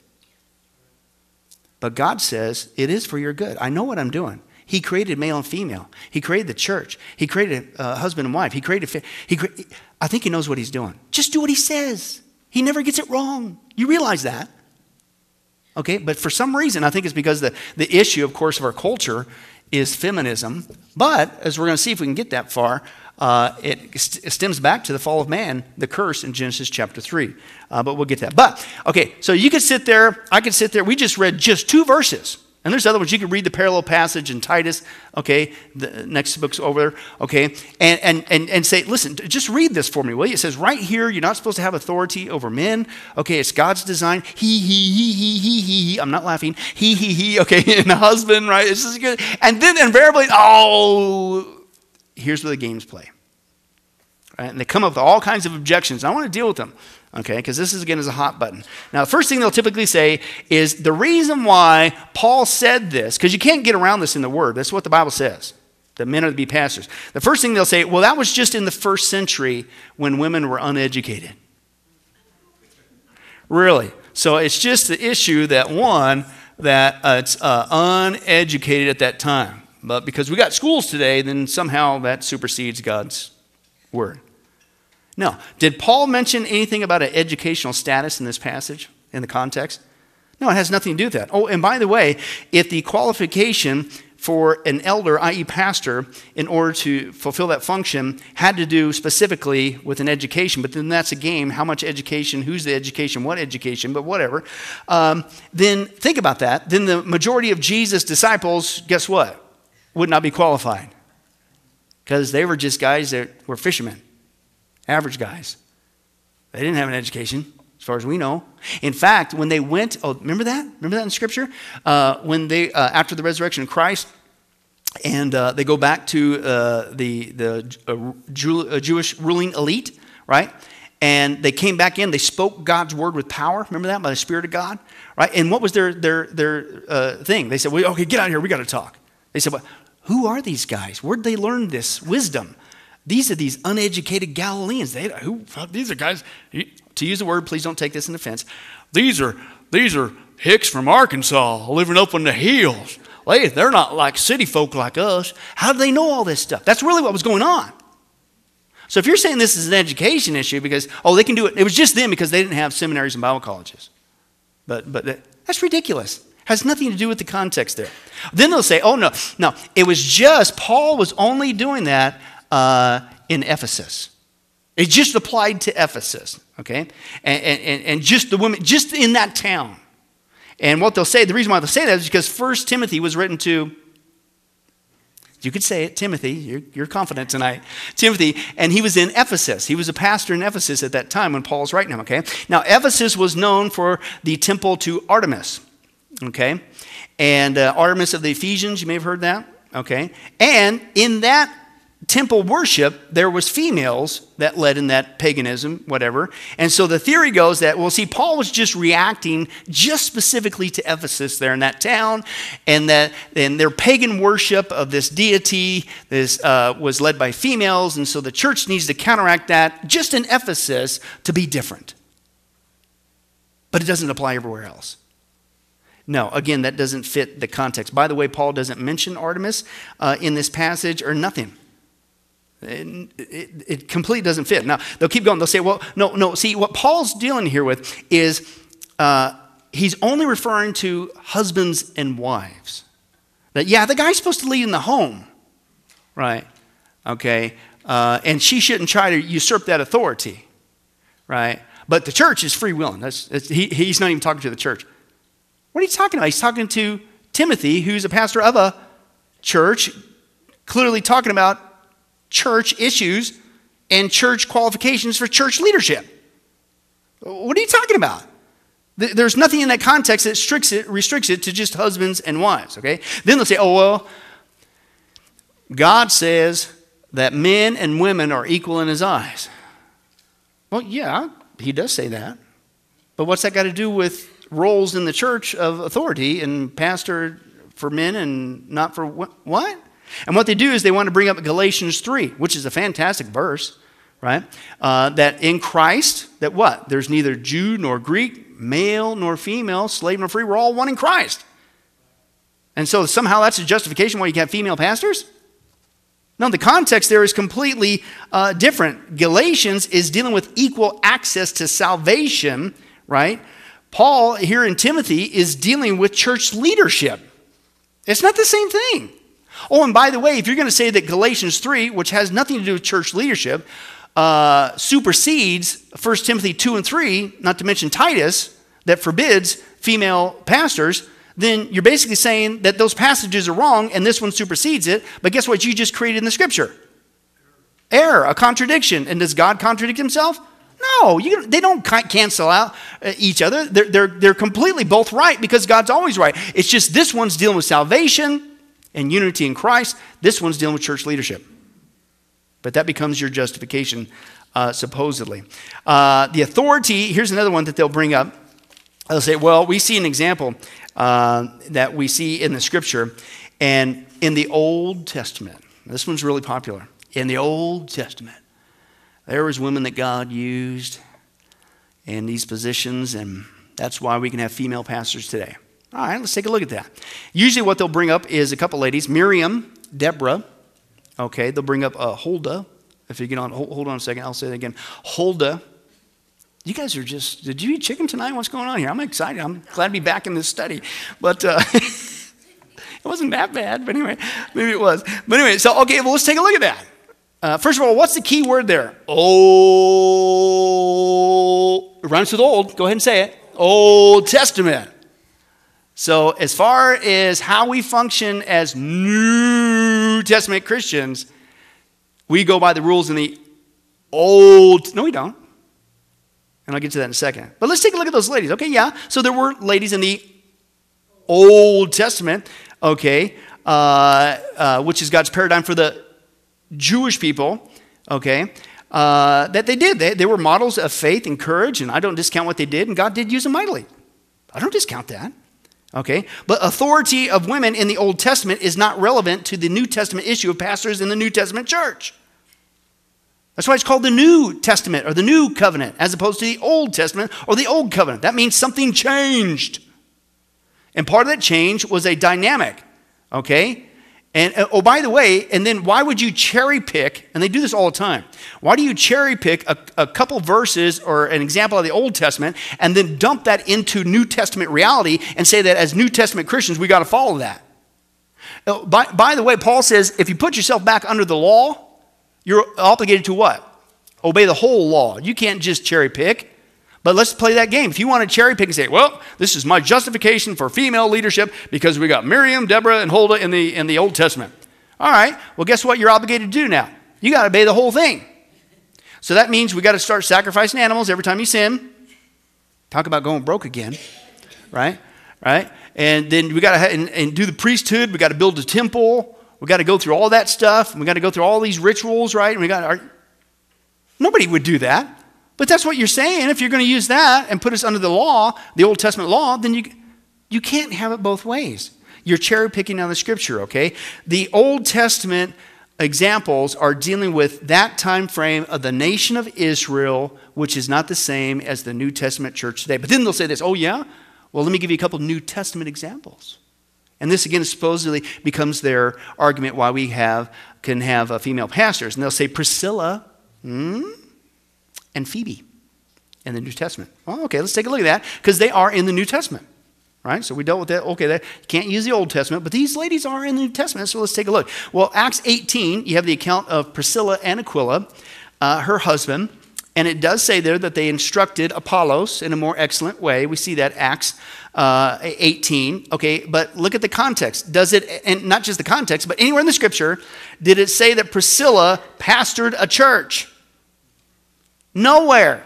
But God says it is for your good. I know what I'm doing. He created male and female. He created the church. He created a husband and wife. He created. He. Cre- I think he knows what he's doing. Just do what he says. He never gets it wrong. You realize that, okay? But for some reason, I think it's because the the issue, of course, of our culture is feminism. But as we're going to see if we can get that far, uh, it, st- stems back to the fall of man, the curse in Genesis chapter 3. Uh, but we'll get that. But, okay, so you could sit there, I could sit there. We just read just two verses. And there's other ones. You could read the parallel passage in Titus, okay, the next book's over there, okay, and, and, and, and say, listen, just read this for me, will you? It says right here, you're not supposed to have authority over men. Okay, it's God's design. He, he, he, he, he, he, he. I'm not laughing. He, he, he, okay, and the husband, right? This is good. And then invariably, oh, here's where the games play. Right? And they come up with all kinds of objections. I want to deal with them okay? Because this is again is a hot button. Now, the first thing they'll typically say is the reason why Paul said this, because you can't get around this in the Word. That's what the Bible says. That men are to be pastors. The first thing they'll say, well, that was just in the first century when women were uneducated. Really? So it's just the issue that one, that uh, it's uh, uneducated at that time. But because we got schools today, then somehow that supersedes God's word. No. Did Paul mention anything about an educational status in this passage, in the context? No, it has nothing to do with that. Oh, and by the way, if the qualification for an elder, i.e., pastor, in order to fulfill that function, had to do specifically with an education, but then that's a game how much education, who's the education, what education, but whatever. Um, then think about that. Then the majority of Jesus' disciples, guess what? Would not be qualified because they were just guys that were fishermen average guys. They didn't have an education, as far as we know. In fact, when they went, oh, remember that? Remember that in Scripture? Uh, when they, uh, after the resurrection of Christ, and uh, they go back to uh, the, the uh, Jew, uh, Jewish ruling elite, right? And they came back in, they spoke God's word with power. Remember that? By the Spirit of God, right? And what was their, their, their thing? They said, well, okay, get out of here, we got to talk. They said, well, who are these guys? Where'd they learn this wisdom? These are these uneducated Galileans. They, who, these are guys, to use the word, please don't take this in offense. These are, these are hicks from Arkansas living up on the hills. They, they're not like city folk like us. How do they know all this stuff? That's really what was going on. So if you're saying this is an education issue because, oh, they can do it, it was just them because they didn't have seminaries and Bible colleges. But, but that's ridiculous. Has nothing to do with the context there. Then they'll say, oh, no, no, it was just, Paul was only doing that uh, in Ephesus. It just applied to Ephesus, okay? And, and, and just the women, just in that town. And what they'll say, the reason why they'll say that is because First Timothy was written to, you could say it, Timothy, you're, you're confident tonight. Timothy, and he was in Ephesus. He was a pastor in Ephesus at that time when Paul's writing him, okay? Now, Ephesus was known for the temple to Artemis, okay? And uh, Artemis of the Ephesians, you may have heard that, okay? And in that temple worship, there was females that led in that paganism, whatever. And so the theory goes that, well, see, Paul was just reacting just specifically to Ephesus there in that town, and that and their pagan worship of this deity this, uh, was led by females, and so the church needs to counteract that just in Ephesus to be different. But it doesn't apply everywhere else. No, again, that doesn't fit the context. By the way, Paul doesn't mention Artemis uh, in this passage or nothing. It, it, it, completely doesn't fit. Now, they'll keep going. They'll say, well, no, no. See, what Paul's dealing here with is uh, he's only referring to husbands and wives. That, yeah, the guy's supposed to lead in the home, right? Okay. Uh, and she shouldn't try to usurp that authority, right? But the church is free willing. That's, that's, he, he's not even talking to the church. What are you talking about? He's talking to Timothy, who's a pastor of a church, clearly talking about church issues and church qualifications for church leadership. What are you talking about? There's nothing in that context that restricts it, restricts it to just husbands and wives, okay? Then they'll say, oh, well, God says that men and women are equal in his eyes. Well, yeah, he does say that. But what's that got to do with roles in the church of authority and pastor for men and not for what? And what they do is they want to bring up Galatians 3, which is a fantastic verse, right? Uh, that in Christ, that what? There's neither Jew nor Greek, male nor female, slave nor free. We're all one in Christ. And so somehow that's a justification why you have female pastors? No, the context there is completely uh, different. Galatians is dealing with equal access to salvation, right? Paul here in Timothy is dealing with church leadership. It's not the same thing. Oh, and by the way, if you're going to say that Galatians 3, which has nothing to do with church leadership, uh, supersedes 1 Timothy 2 and 3, not to mention Titus, that forbids female pastors, then you're basically saying that those passages are wrong and this one supersedes it. But guess what? You just created in the scripture error, a contradiction. And does God contradict himself? No, you, they don't cancel out uh, each other. They're, they're, they're completely both right because God's always right. It's just this one's dealing with salvation and unity in Christ, this one's dealing with church leadership. But that becomes your justification, uh, supposedly. Uh, the authority, here's another one that they'll bring up. They'll say, well, we see an example uh, that we see in the scripture and in the Old Testament. This one's really popular. In the Old Testament, there was women that God used in these positions, and that's why we can have female pastors today. All right, let's take a look at that. Usually, what they'll bring up is a couple ladies Miriam, Deborah. Okay, they'll bring up uh, Huldah. If you get on, hold, on a second, I'll say it again. Huldah. You guys are just, did you eat chicken tonight? What's going on here? I'm excited. I'm glad to be back in this study. But uh, it wasn't that bad. But anyway, maybe it was. But anyway, so, okay, well, let's take a look at that. Uh, first of all, what's the key word there? Old. It rhymes with old. Go ahead and say it. Old Testament. So, as far as how we function as New Testament Christians, we go by the rules in the Old. No, we don't. And I'll get to that in a second. But let's take a look at those ladies. Okay, yeah. So there were ladies in the Old Testament, okay, uh, uh, which is God's paradigm for the Jewish people, okay, uh, that they did. They, they were models of faith and courage, and I don't discount what they did, and God did use them mightily. I don't discount that. Okay? But authority of women in the Old Testament is not relevant to the New Testament issue of pastors in the New Testament church. That's why it's called the New Testament or the New Covenant as opposed to the Old Testament or the Old Covenant. That means something changed. And part of that change was a dynamic. Okay? And uh, oh, by the way, and then why would you cherry pick? And they do this all the time. Why do you cherry pick a, a, couple verses or an example of the Old Testament and then dump that into New Testament reality and say that as New Testament Christians, we got to follow that? Uh, by, by the way, Paul says if you put yourself back under the law, you're obligated to what? Obey the whole law. You can't just cherry pick. But let's play that game. If you want to cherry pick and say, well, this is my justification for female leadership because we got Miriam, Deborah, and Huldah in the, in the Old Testament. All right, well, guess what you're obligated to do now? You got to obey the whole thing. So that means we got to start sacrificing animals every time you sin. Talk about going broke again, right? Right? And then we got to and, and do the priesthood. We got to build a temple. We got to go through all that stuff. We got to go through all these rituals, right? And we got our, nobody would do that. But that's what you're saying. If you're going to use that and put us under the law, the Old Testament law, then you, you can't have it both ways. You're cherry picking out the scripture, okay? The Old Testament examples are dealing with that time frame of the nation of Israel, which is not the same as the New Testament church today. But then they'll say this oh, yeah? Well, let me give you a couple New Testament examples. And this again supposedly becomes their argument why we have can have female pastors. And they'll say Priscilla, hmm? And Phoebe in the New Testament. Well, okay, let's take a look at that because they are in the New Testament. Right? So we dealt with that. Okay, that, can't use the Old Testament, but these ladies are in the New Testament, so let's take a look. Well, Acts 18, you have the account of Priscilla and Aquila, uh, her husband, and it does say there that they instructed Apollos in a more excellent way. We see that Acts uh, 18. Okay, but look at the context. Does it, and not just the context, but anywhere in the scripture, did it say that Priscilla pastored a church? Nowhere.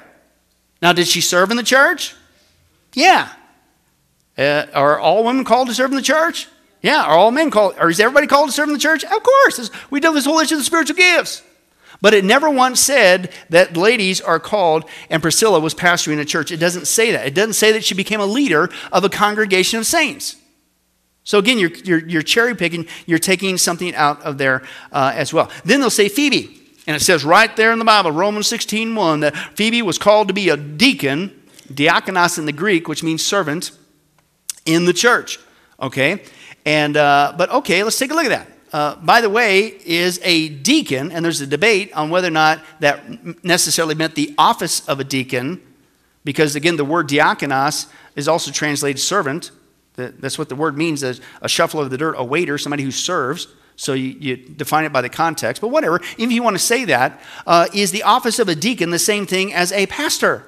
Now, did she serve in the church? Yeah. Uh, are all women called to serve in the church? Yeah. Are all men called? Or is everybody called to serve in the church? Of course. We deal with this whole issue of the spiritual gifts. But it never once said that ladies are called and Priscilla was pastoring a church. It doesn't say that. It doesn't say that she became a leader of a congregation of saints. So again, you're, you're, you're cherry picking, you're taking something out of there uh, as well. Then they'll say Phoebe. And it says right there in the Bible, Romans 16 1, that Phoebe was called to be a deacon, diakonos in the Greek, which means servant, in the church. Okay? And, uh, but okay, let's take a look at that. Uh, by the way, is a deacon, and there's a debate on whether or not that necessarily meant the office of a deacon, because again, the word diakonos is also translated servant. That's what the word means, as a shuffler of the dirt, a waiter, somebody who serves. So you, you, define it by the context, but whatever. If you want to say that, uh, is the office of a deacon the same thing as a pastor?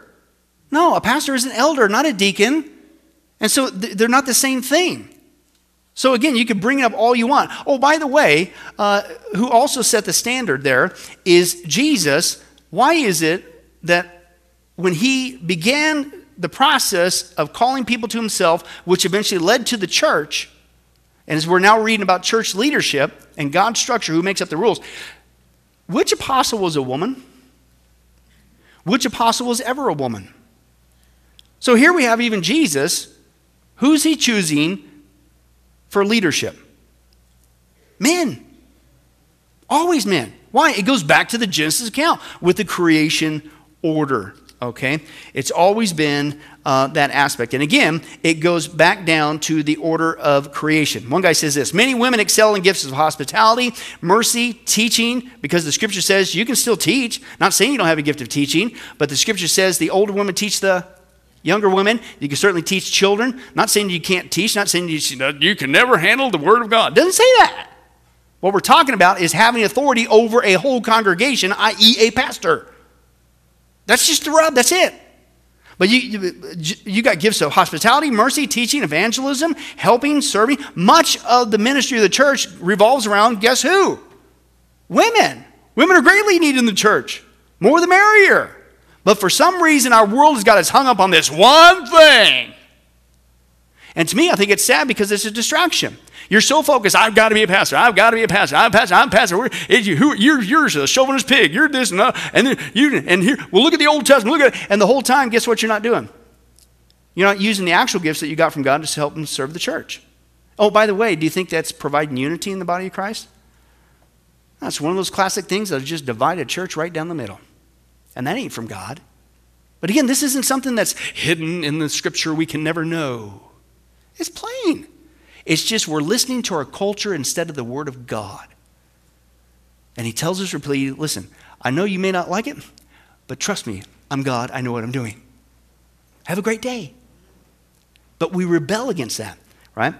No, a pastor is an elder, not a deacon. And so th- they're not the same thing. So again, you can bring it up all you want. Oh, by the way, uh, who also set the standard there is Jesus. Why is it that when he began the process of calling people to himself, which eventually led to the church, and as we're now reading about church leadership and God's structure, who makes up the rules, which apostle was a woman? Which apostle was ever a woman? So here we have even Jesus. Who's he choosing for leadership? Men. Always men. Why? It goes back to the Genesis account with the creation order okay? It's always been uh, that aspect. And again, it goes back down to the order of creation. One guy says this Many women excel in gifts of hospitality, mercy, teaching, because the scripture says you can still teach. Not saying you don't have a gift of teaching, but the scripture says the older women teach the younger women. You can certainly teach children. Not saying you can't teach, not saying you, you can never handle the word of God. Doesn't say that. What we're talking about is having authority over a whole congregation, i.e., a pastor. That's just the rub. That's it. But you, you, you, got gifts of hospitality, mercy, teaching, evangelism, helping, serving. Much of the ministry of the church revolves around guess who? Women. Women are greatly needed in the church. More the merrier. But for some reason, our world has got us hung up on this one thing. And to me, I think it's sad because it's a distraction. You're so focused, I've got to be a pastor. I've got to be a pastor. I'm a pastor. I'm a pastor. We're, you, who, you're, you're a chauvinist pig. You're this and that. And, then you, and here, well, look at the Old Testament. Look at it. And the whole time, guess what you're not doing? You're not using the actual gifts that you got from God to help them serve the church. Oh, by the way, do you think that's providing unity in the body of Christ? That's one of those classic things that just divide a church right down the middle. And that ain't from God. But again, this isn't something that's hidden in the scripture we can never know. It's plain. It's just we're listening to our culture instead of the Word of God. And he tells us repeatedly listen, I know you may not like it, but trust me, I'm God. I know what I'm doing. Have a great day. But we rebel against that, right?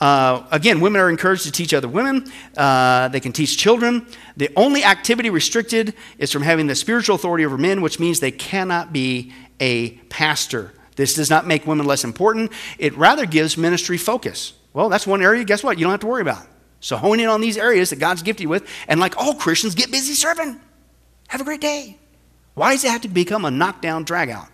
Uh, again, women are encouraged to teach other women. Uh, they can teach children. The only activity restricted is from having the spiritual authority over men, which means they cannot be a pastor. This does not make women less important, it rather gives ministry focus. Well, that's one area, guess what? You don't have to worry about. So hone in on these areas that God's gifted you with, and like all Christians, get busy serving. Have a great day. Why does it have to become a knockdown, dragout?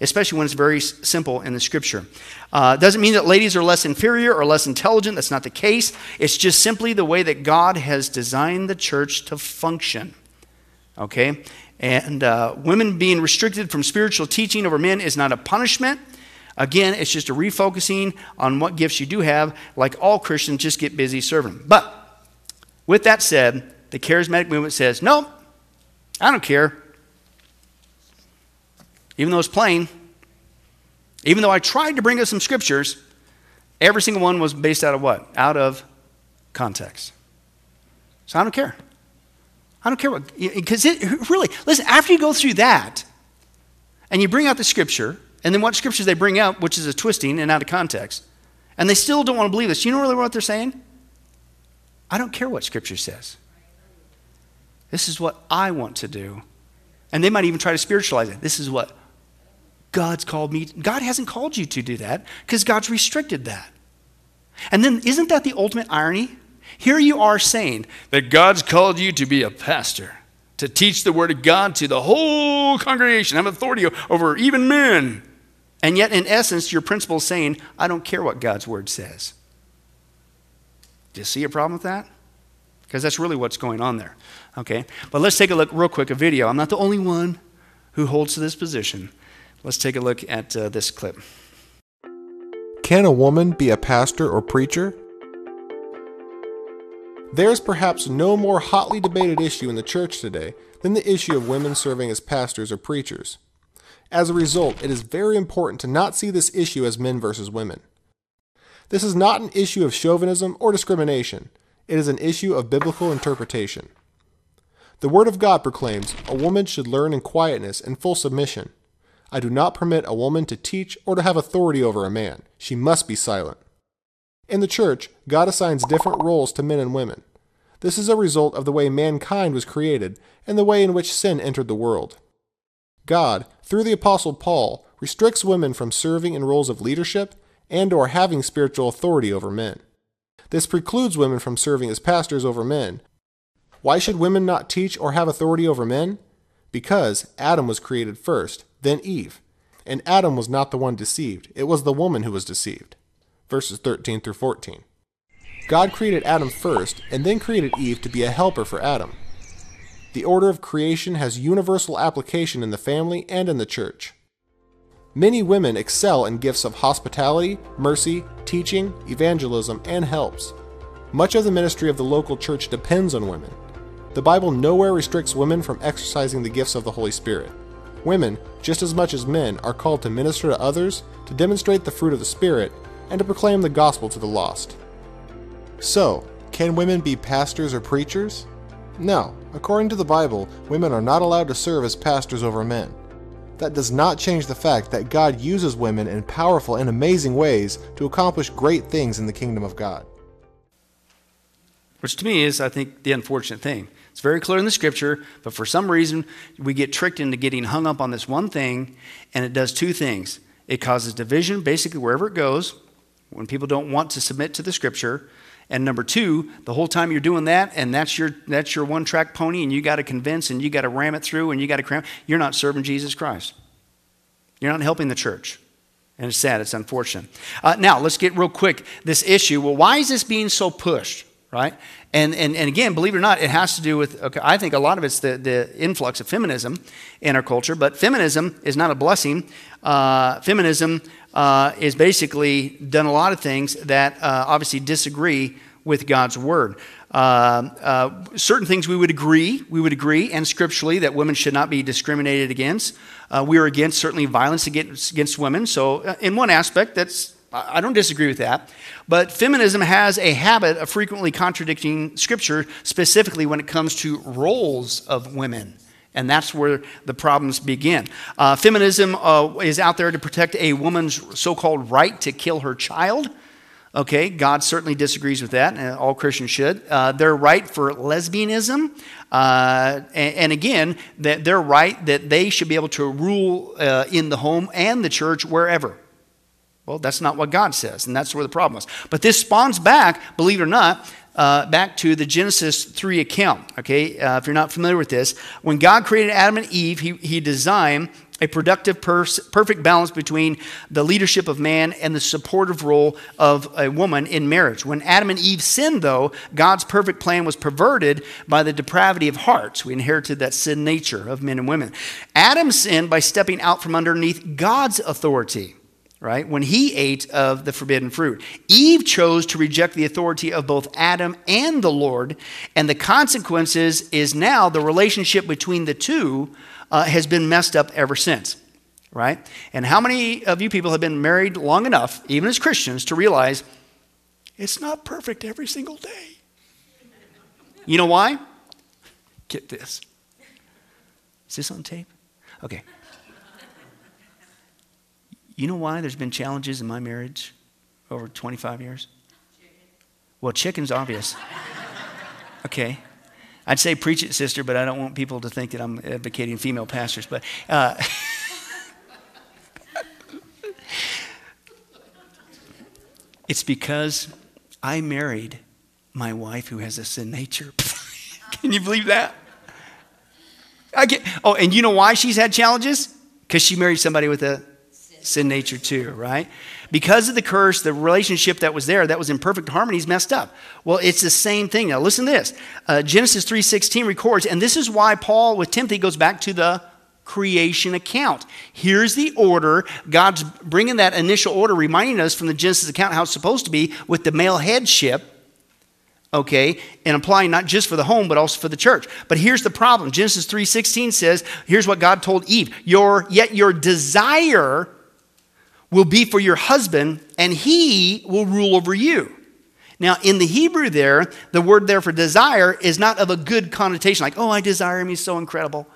Especially when it's very simple in the scripture. Uh, doesn't mean that ladies are less inferior or less intelligent. That's not the case. It's just simply the way that God has designed the church to function. Okay? And uh, women being restricted from spiritual teaching over men is not a punishment. Again, it's just a refocusing on what gifts you do have. Like all Christians, just get busy serving. But with that said, the charismatic movement says, no, I don't care. Even though it's plain, even though I tried to bring us some scriptures, every single one was based out of what? Out of context. So I don't care. I don't care what, because it really, listen, after you go through that and you bring out the scripture, and then what scriptures they bring out, which is a twisting and out of context, and they still don't want to believe this, you know really what they're saying? I don't care what scripture says. This is what I want to do. And they might even try to spiritualize it. This is what God's called me. God hasn't called you to do that because God's restricted that. And then, isn't that the ultimate irony? Here you are saying that God's called you to be a pastor, to teach the Word of God to the whole congregation, have authority over even men. And yet, in essence, your principle is saying, I don't care what God's Word says. Do you see a problem with that? Because that's really what's going on there. Okay? But let's take a look real quick, a video. I'm not the only one who holds to this position. Let's take a look at uh, this clip. Can a woman be a pastor or preacher? There's perhaps no more hotly debated issue in the church today than the issue of women serving as pastors or preachers. As a result, it is very important to not see this issue as men versus women. This is not an issue of chauvinism or discrimination, it is an issue of biblical interpretation. The Word of God proclaims a woman should learn in quietness and full submission. I do not permit a woman to teach or to have authority over a man. She must be silent. In the church, God assigns different roles to men and women. This is a result of the way mankind was created and the way in which sin entered the world. God, through the apostle Paul, restricts women from serving in roles of leadership and or having spiritual authority over men. This precludes women from serving as pastors over men. Why should women not teach or have authority over men? Because Adam was created first, then Eve. And Adam was not the one deceived, it was the woman who was deceived. Verses 13 through 14. God created Adam first and then created Eve to be a helper for Adam. The order of creation has universal application in the family and in the church. Many women excel in gifts of hospitality, mercy, teaching, evangelism, and helps. Much of the ministry of the local church depends on women. The Bible nowhere restricts women from exercising the gifts of the Holy Spirit. Women, just as much as men, are called to minister to others, to demonstrate the fruit of the Spirit, and to proclaim the gospel to the lost. So, can women be pastors or preachers? No. According to the Bible, women are not allowed to serve as pastors over men. That does not change the fact that God uses women in powerful and amazing ways to accomplish great things in the kingdom of God. Which to me is, I think, the unfortunate thing. It's very clear in the scripture, but for some reason, we get tricked into getting hung up on this one thing, and it does two things. It causes division basically wherever it goes, when people don't want to submit to the scripture, and number two, the whole time you're doing that, and that's your that's your one track pony, and you got to convince and you got to ram it through and you got to cram. You're not serving Jesus Christ. You're not helping the church. And it's sad, it's unfortunate. Uh, now, let's get real quick this issue. Well, why is this being so pushed, right? And, and, and again, believe it or not, it has to do with, okay, I think a lot of it's the, the influx of feminism in our culture, but feminism is not a blessing. Uh, feminism uh, is basically done a lot of things that uh, obviously disagree with God's word. Uh, uh, certain things we would agree, we would agree, and scripturally that women should not be discriminated against. Uh, we are against certainly violence against, against women. So, uh, in one aspect, that's I don't disagree with that. But feminism has a habit of frequently contradicting scripture, specifically when it comes to roles of women. And that's where the problems begin. Uh, feminism uh, is out there to protect a woman's so called right to kill her child. Okay, God certainly disagrees with that, and all Christians should. Uh, they're right for lesbianism, uh, and, and, again, that they're right that they should be able to rule uh, in the home and the church wherever. Well, that's not what God says, and that's where the problem is. But this spawns back, believe it or not, uh, back to the Genesis 3 account. Okay, uh, if you're not familiar with this, when God created Adam and Eve, He, he designed a productive, pers- perfect balance between the leadership of man and the supportive role of a woman in marriage. When Adam and Eve sinned, though, God's perfect plan was perverted by the depravity of hearts. We inherited that sin nature of men and women. Adam sinned by stepping out from underneath God's authority right? When he ate of the forbidden fruit. Eve chose to reject the authority of both Adam and the Lord, and the consequences is now the relationship between the two uh, has been messed up ever since, right? And how many of you people have been married long enough, even as Christians, to realize it's not perfect every single day? You know why? Get this. Is this on tape? Okay. You know why there's been challenges in my marriage over 25 years? Well, chicken's obvious. Okay. I'd say preach it, sister, but I don't want people to think that I'm advocating female pastors. But uh, it's because I married my wife who has a sin nature. Can you believe that? I get, oh, and you know why she's had challenges? Because she married somebody with a sin nature too, right? Because of the curse, the relationship that was there, that was in perfect harmony, is messed up. Well, it's the same thing. Now, listen to this. Uh, Genesis 3.16 records, and this is why Paul with Timothy goes back to the creation account. Here's the order. God's bringing that initial order, reminding us from the Genesis account how it's supposed to be with the male headship okay and applying not just for the home but also for the church but here's the problem genesis 3.16 says here's what god told eve your yet your desire will be for your husband, and he will rule over you. Now, in the Hebrew, there, the word there for desire is not of a good connotation, like, oh, I desire him, he's so incredible.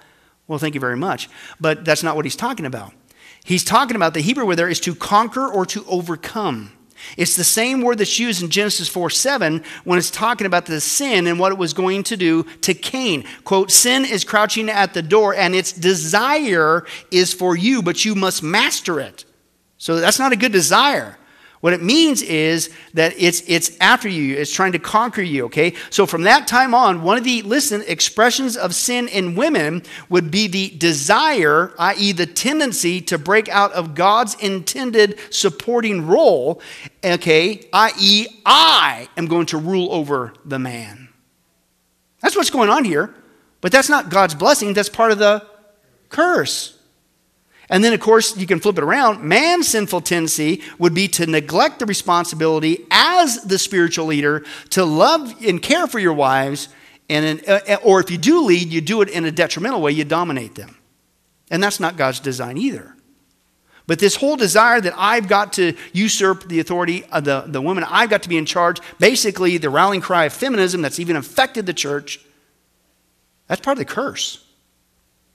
Well, thank you very much. But that's not what he's talking about. He's talking about the Hebrew word there is to conquer or to overcome. It's the same word that's used in Genesis 4 7 when it's talking about the sin and what it was going to do to Cain. Quote, Sin is crouching at the door and its desire is for you, but you must master it. So that's not a good desire. What it means is that it's, it's after you, it's trying to conquer you, okay? So from that time on, one of the, listen, expressions of sin in women would be the desire, i.e., the tendency to break out of God's intended supporting role, okay? i.e., I am going to rule over the man. That's what's going on here. But that's not God's blessing, that's part of the curse. And then, of course, you can flip it around. Man's sinful tendency would be to neglect the responsibility as the spiritual leader to love and care for your wives. And in, uh, or if you do lead, you do it in a detrimental way, you dominate them. And that's not God's design either. But this whole desire that I've got to usurp the authority of the, the woman, I've got to be in charge, basically the rallying cry of feminism that's even affected the church, that's part of the curse,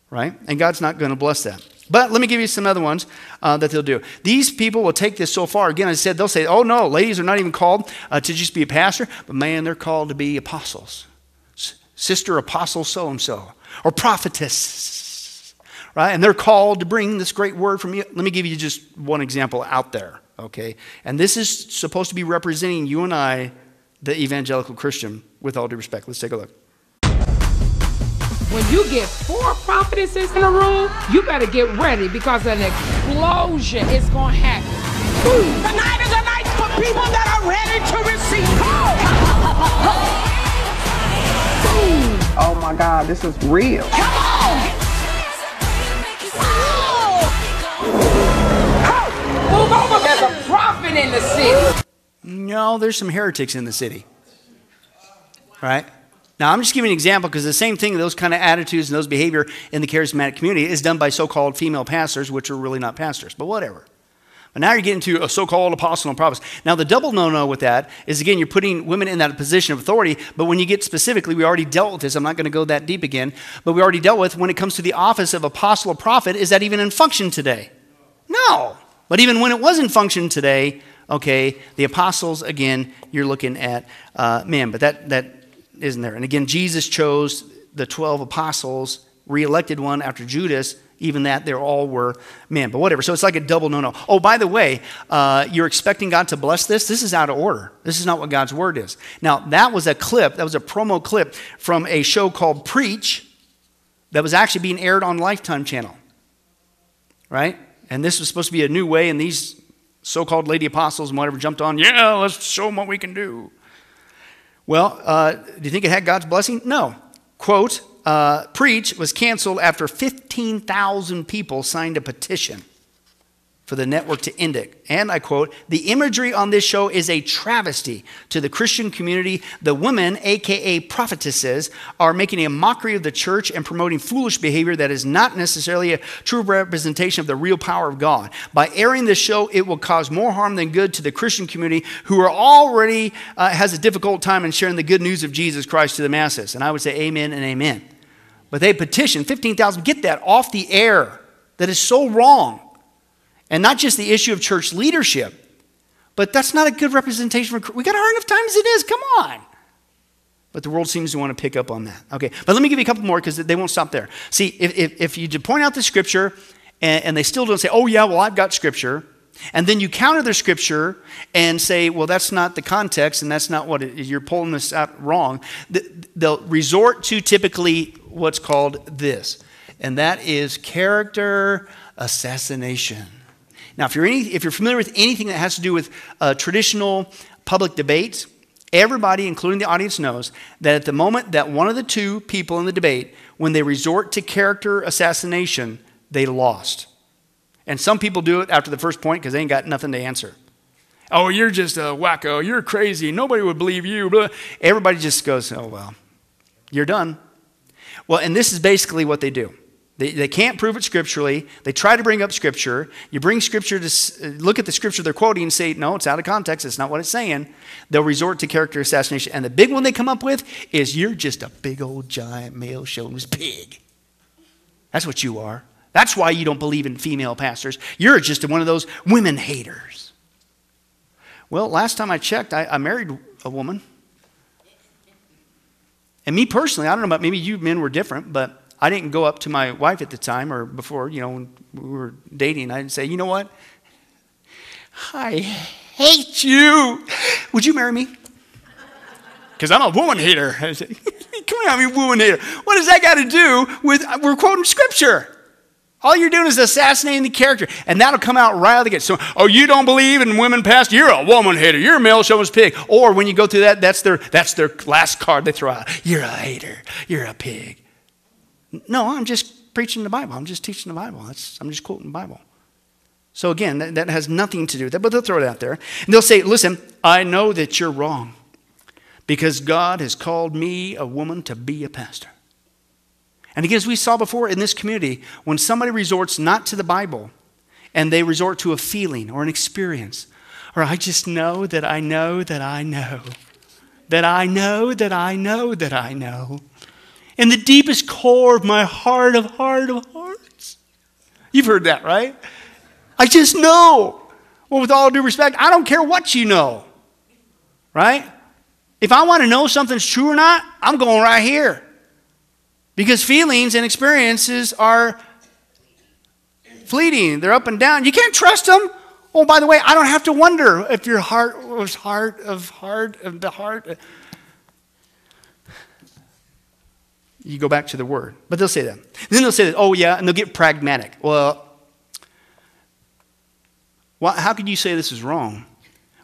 right? And God's not going to bless that. But let me give you some other ones uh, that they'll do. These people will take this so far. Again, I said they'll say, oh no, ladies are not even called uh, to just be a pastor, but man, they're called to be apostles. Sister apostle so and so, or prophetess, right? And they're called to bring this great word from you. Let me give you just one example out there, okay? And this is supposed to be representing you and I, the evangelical Christian, with all due respect. Let's take a look. When you get four prophetesses in a room, you better get ready because an explosion is going to happen. Tonight is a night for people that are ready to receive. Oh my God, this is real. Come on! Move over, there's a prophet in the city. No, there's some heretics in the city. Right? Now, I'm just giving an example because the same thing, those kind of attitudes and those behavior in the charismatic community is done by so called female pastors, which are really not pastors, but whatever. But now you're getting to a so called apostle and prophet. Now, the double no no with that is again, you're putting women in that position of authority, but when you get specifically, we already dealt with this. I'm not going to go that deep again, but we already dealt with when it comes to the office of apostle or prophet, is that even in function today? No. But even when it was in function today, okay, the apostles, again, you're looking at uh, men, but that, that isn't there? And again, Jesus chose the 12 apostles, reelected one after Judas, even that they all were men. But whatever. So it's like a double no no. Oh, by the way, uh, you're expecting God to bless this? This is out of order. This is not what God's word is. Now, that was a clip, that was a promo clip from a show called Preach that was actually being aired on Lifetime Channel. Right? And this was supposed to be a new way, and these so called lady apostles and whatever jumped on, yeah, let's show them what we can do. Well, uh, do you think it had God's blessing? No. Quote, uh, Preach was canceled after 15,000 people signed a petition for the network to end it. And I quote, the imagery on this show is a travesty to the Christian community. The women, aka prophetesses, are making a mockery of the church and promoting foolish behavior that is not necessarily a true representation of the real power of God. By airing this show, it will cause more harm than good to the Christian community who are already uh, has a difficult time in sharing the good news of Jesus Christ to the masses. And I would say amen and amen. But they petitioned 15,000, get that off the air. That is so wrong. And not just the issue of church leadership, but that's not a good representation for. We got hard enough times it is. Come on. But the world seems to want to pick up on that. Okay, but let me give you a couple more because they won't stop there. See, if, if, if you point out the scripture and, and they still don't say, oh, yeah, well, I've got scripture, and then you counter their scripture and say, well, that's not the context and that's not what it. You're pulling this out wrong. They'll resort to typically what's called this, and that is character assassination. Now, if you're, any, if you're familiar with anything that has to do with uh, traditional public debates, everybody, including the audience, knows that at the moment that one of the two people in the debate, when they resort to character assassination, they lost. And some people do it after the first point because they ain't got nothing to answer. Oh, you're just a wacko. You're crazy. Nobody would believe you. Everybody just goes, oh, well, you're done. Well, and this is basically what they do. They, they can't prove it scripturally. They try to bring up scripture. You bring scripture to uh, look at the scripture they're quoting and say, no, it's out of context. It's not what it's saying. They'll resort to character assassination. And the big one they come up with is, you're just a big old giant male chauvinist pig. That's what you are. That's why you don't believe in female pastors. You're just one of those women haters. Well, last time I checked, I, I married a woman. And me personally, I don't know about maybe you men were different, but I didn't go up to my wife at the time or before, you know, when we were dating. I didn't say, you know what? I hate you. Would you marry me? Because I'm a woman hater. I said, Come I'm a woman hater. What does that got to do with, uh, we're quoting scripture. All you're doing is assassinating the character, and that'll come out right out of the gate. So, oh, you don't believe in women past? You're a woman hater. You're a male chauvinist pig. Or when you go through that, that's their that's their last card they throw out. You're a hater. You're a pig. No, I'm just preaching the Bible. I'm just teaching the Bible. That's, I'm just quoting the Bible. So again, that, that has nothing to do with that, but they'll throw it out there. And they'll say, listen, I know that you're wrong because God has called me, a woman, to be a pastor. And again, as we saw before in this community, when somebody resorts not to the Bible and they resort to a feeling or an experience, or I just know that I know that I know, that I know that I know that I know, in the deepest core of my heart of heart of hearts. You've heard that, right? I just know. Well, with all due respect, I don't care what you know, right? If I want to know something's true or not, I'm going right here. Because feelings and experiences are fleeting, they're up and down. You can't trust them. Oh, by the way, I don't have to wonder if your heart was heart of heart of the heart. You go back to the word. But they'll say that. And then they'll say that, oh, yeah, and they'll get pragmatic. Well, how could you say this is wrong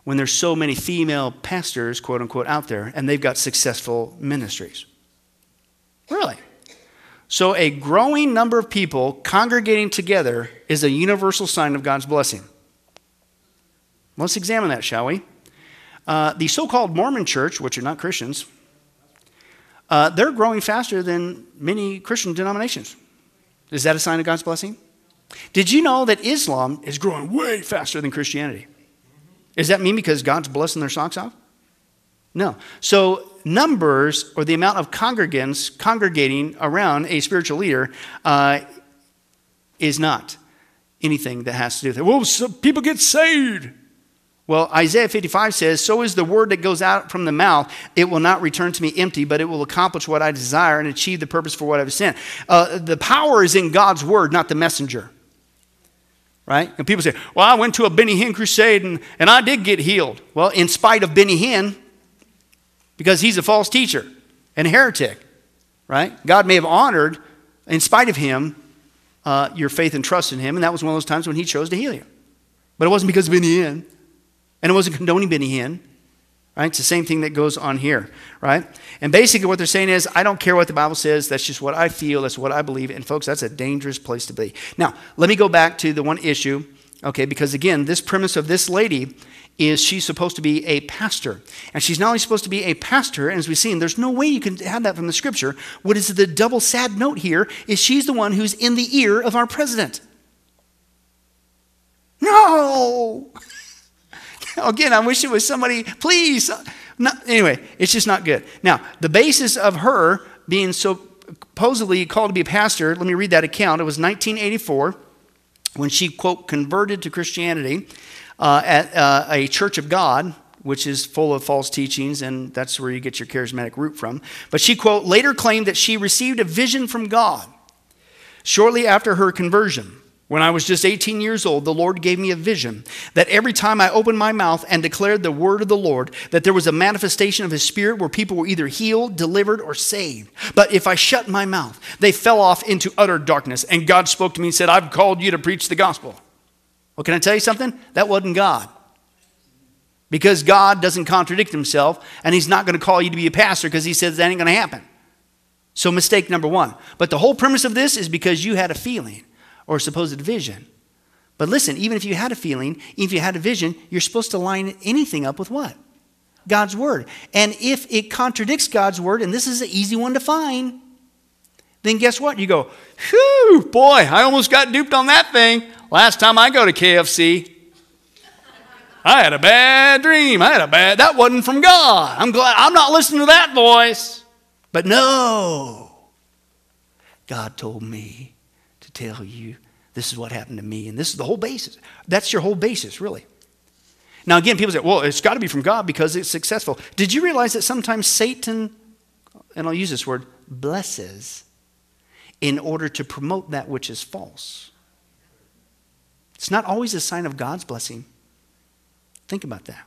when there's so many female pastors, quote unquote, out there, and they've got successful ministries? Really? So, a growing number of people congregating together is a universal sign of God's blessing. Let's examine that, shall we? Uh, the so called Mormon church, which are not Christians, uh, they're growing faster than many Christian denominations. Is that a sign of God's blessing? Did you know that Islam is growing way faster than Christianity? Does that mean because God's blessing their socks off? No. So, numbers or the amount of congregants congregating around a spiritual leader uh, is not anything that has to do with it. Well, people get saved. Well, Isaiah 55 says, So is the word that goes out from the mouth. It will not return to me empty, but it will accomplish what I desire and achieve the purpose for what I've sent. Uh, the power is in God's word, not the messenger. Right? And people say, Well, I went to a Benny Hinn crusade and, and I did get healed. Well, in spite of Benny Hinn, because he's a false teacher and a heretic. Right? God may have honored, in spite of him, uh, your faith and trust in him, and that was one of those times when he chose to heal you. But it wasn't because of Benny Hinn. And it wasn't condoning Benny Hinn. Right? It's the same thing that goes on here, right? And basically what they're saying is, I don't care what the Bible says, that's just what I feel, that's what I believe. And folks, that's a dangerous place to be. Now, let me go back to the one issue, okay, because again, this premise of this lady is she's supposed to be a pastor. And she's not only supposed to be a pastor, and as we've seen, there's no way you can have that from the scripture. What is the double sad note here is she's the one who's in the ear of our president. No! Again, I wish it was somebody, please. Anyway, it's just not good. Now, the basis of her being so supposedly called to be a pastor, let me read that account. It was 1984 when she, quote, converted to Christianity uh, at uh, a church of God, which is full of false teachings, and that's where you get your charismatic root from. But she, quote, later claimed that she received a vision from God shortly after her conversion. When I was just 18 years old, the Lord gave me a vision that every time I opened my mouth and declared the word of the Lord, that there was a manifestation of his spirit where people were either healed, delivered, or saved. But if I shut my mouth, they fell off into utter darkness. And God spoke to me and said, I've called you to preach the gospel. Well, can I tell you something? That wasn't God. Because God doesn't contradict himself, and he's not going to call you to be a pastor because he says that ain't going to happen. So, mistake number one. But the whole premise of this is because you had a feeling or supposed vision. But listen, even if you had a feeling, even if you had a vision, you're supposed to line anything up with what? God's word. And if it contradicts God's word, and this is an easy one to find, then guess what? You go, whew, boy, I almost got duped on that thing. Last time I go to KFC, I had a bad dream. I had a bad, that wasn't from God. I'm glad, I'm not listening to that voice. But no, God told me tell you this is what happened to me. And this is the whole basis. That's your whole basis, really. Now, again, people say, well, it's got to be from God because it's successful. Did you realize that sometimes Satan, and I'll use this word, blesses in order to promote that which is false? It's not always a sign of God's blessing. Think about that.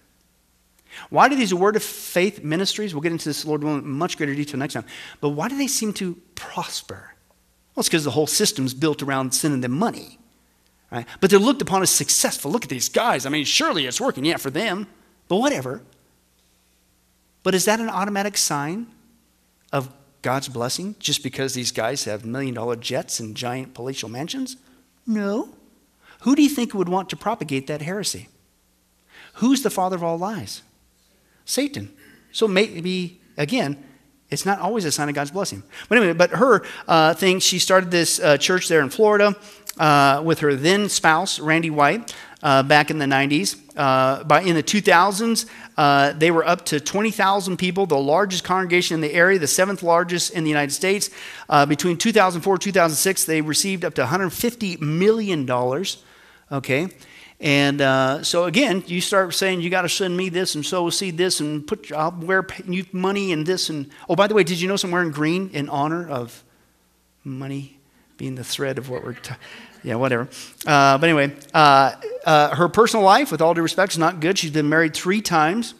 Why do these word of faith ministries, we'll get into this, Lord willing, in much greater detail next time, but why do they seem to prosper? Well, it's because the whole system's built around sending them money. Right? But they're looked upon as successful. Look at these guys. I mean, surely it's working, yeah, for them, but whatever. But is that an automatic sign of God's blessing just because these guys have million dollar jets and giant palatial mansions? No. Who do you think would want to propagate that heresy? Who's the father of all lies? Satan. So maybe, again, it's not always a sign of God's blessing. But anyway, but her uh, thing, she started this uh, church there in Florida uh, with her then spouse, Randy White, uh, back in the 90s. Uh, by, in the 2000s, uh, they were up to 20,000 people, the largest congregation in the area, the seventh largest in the United States. between 2004 and 2006, they received up to $150 million. Okay. And uh, so again, you start saying you got to send me this and sow seed this and put I'll wear money and this and oh by the way, did you know I'm wearing green in honor of money being the thread of what we're t- yeah whatever. Uh, but anyway, uh, uh her personal life, with all due respect, is not good. She's been married three times.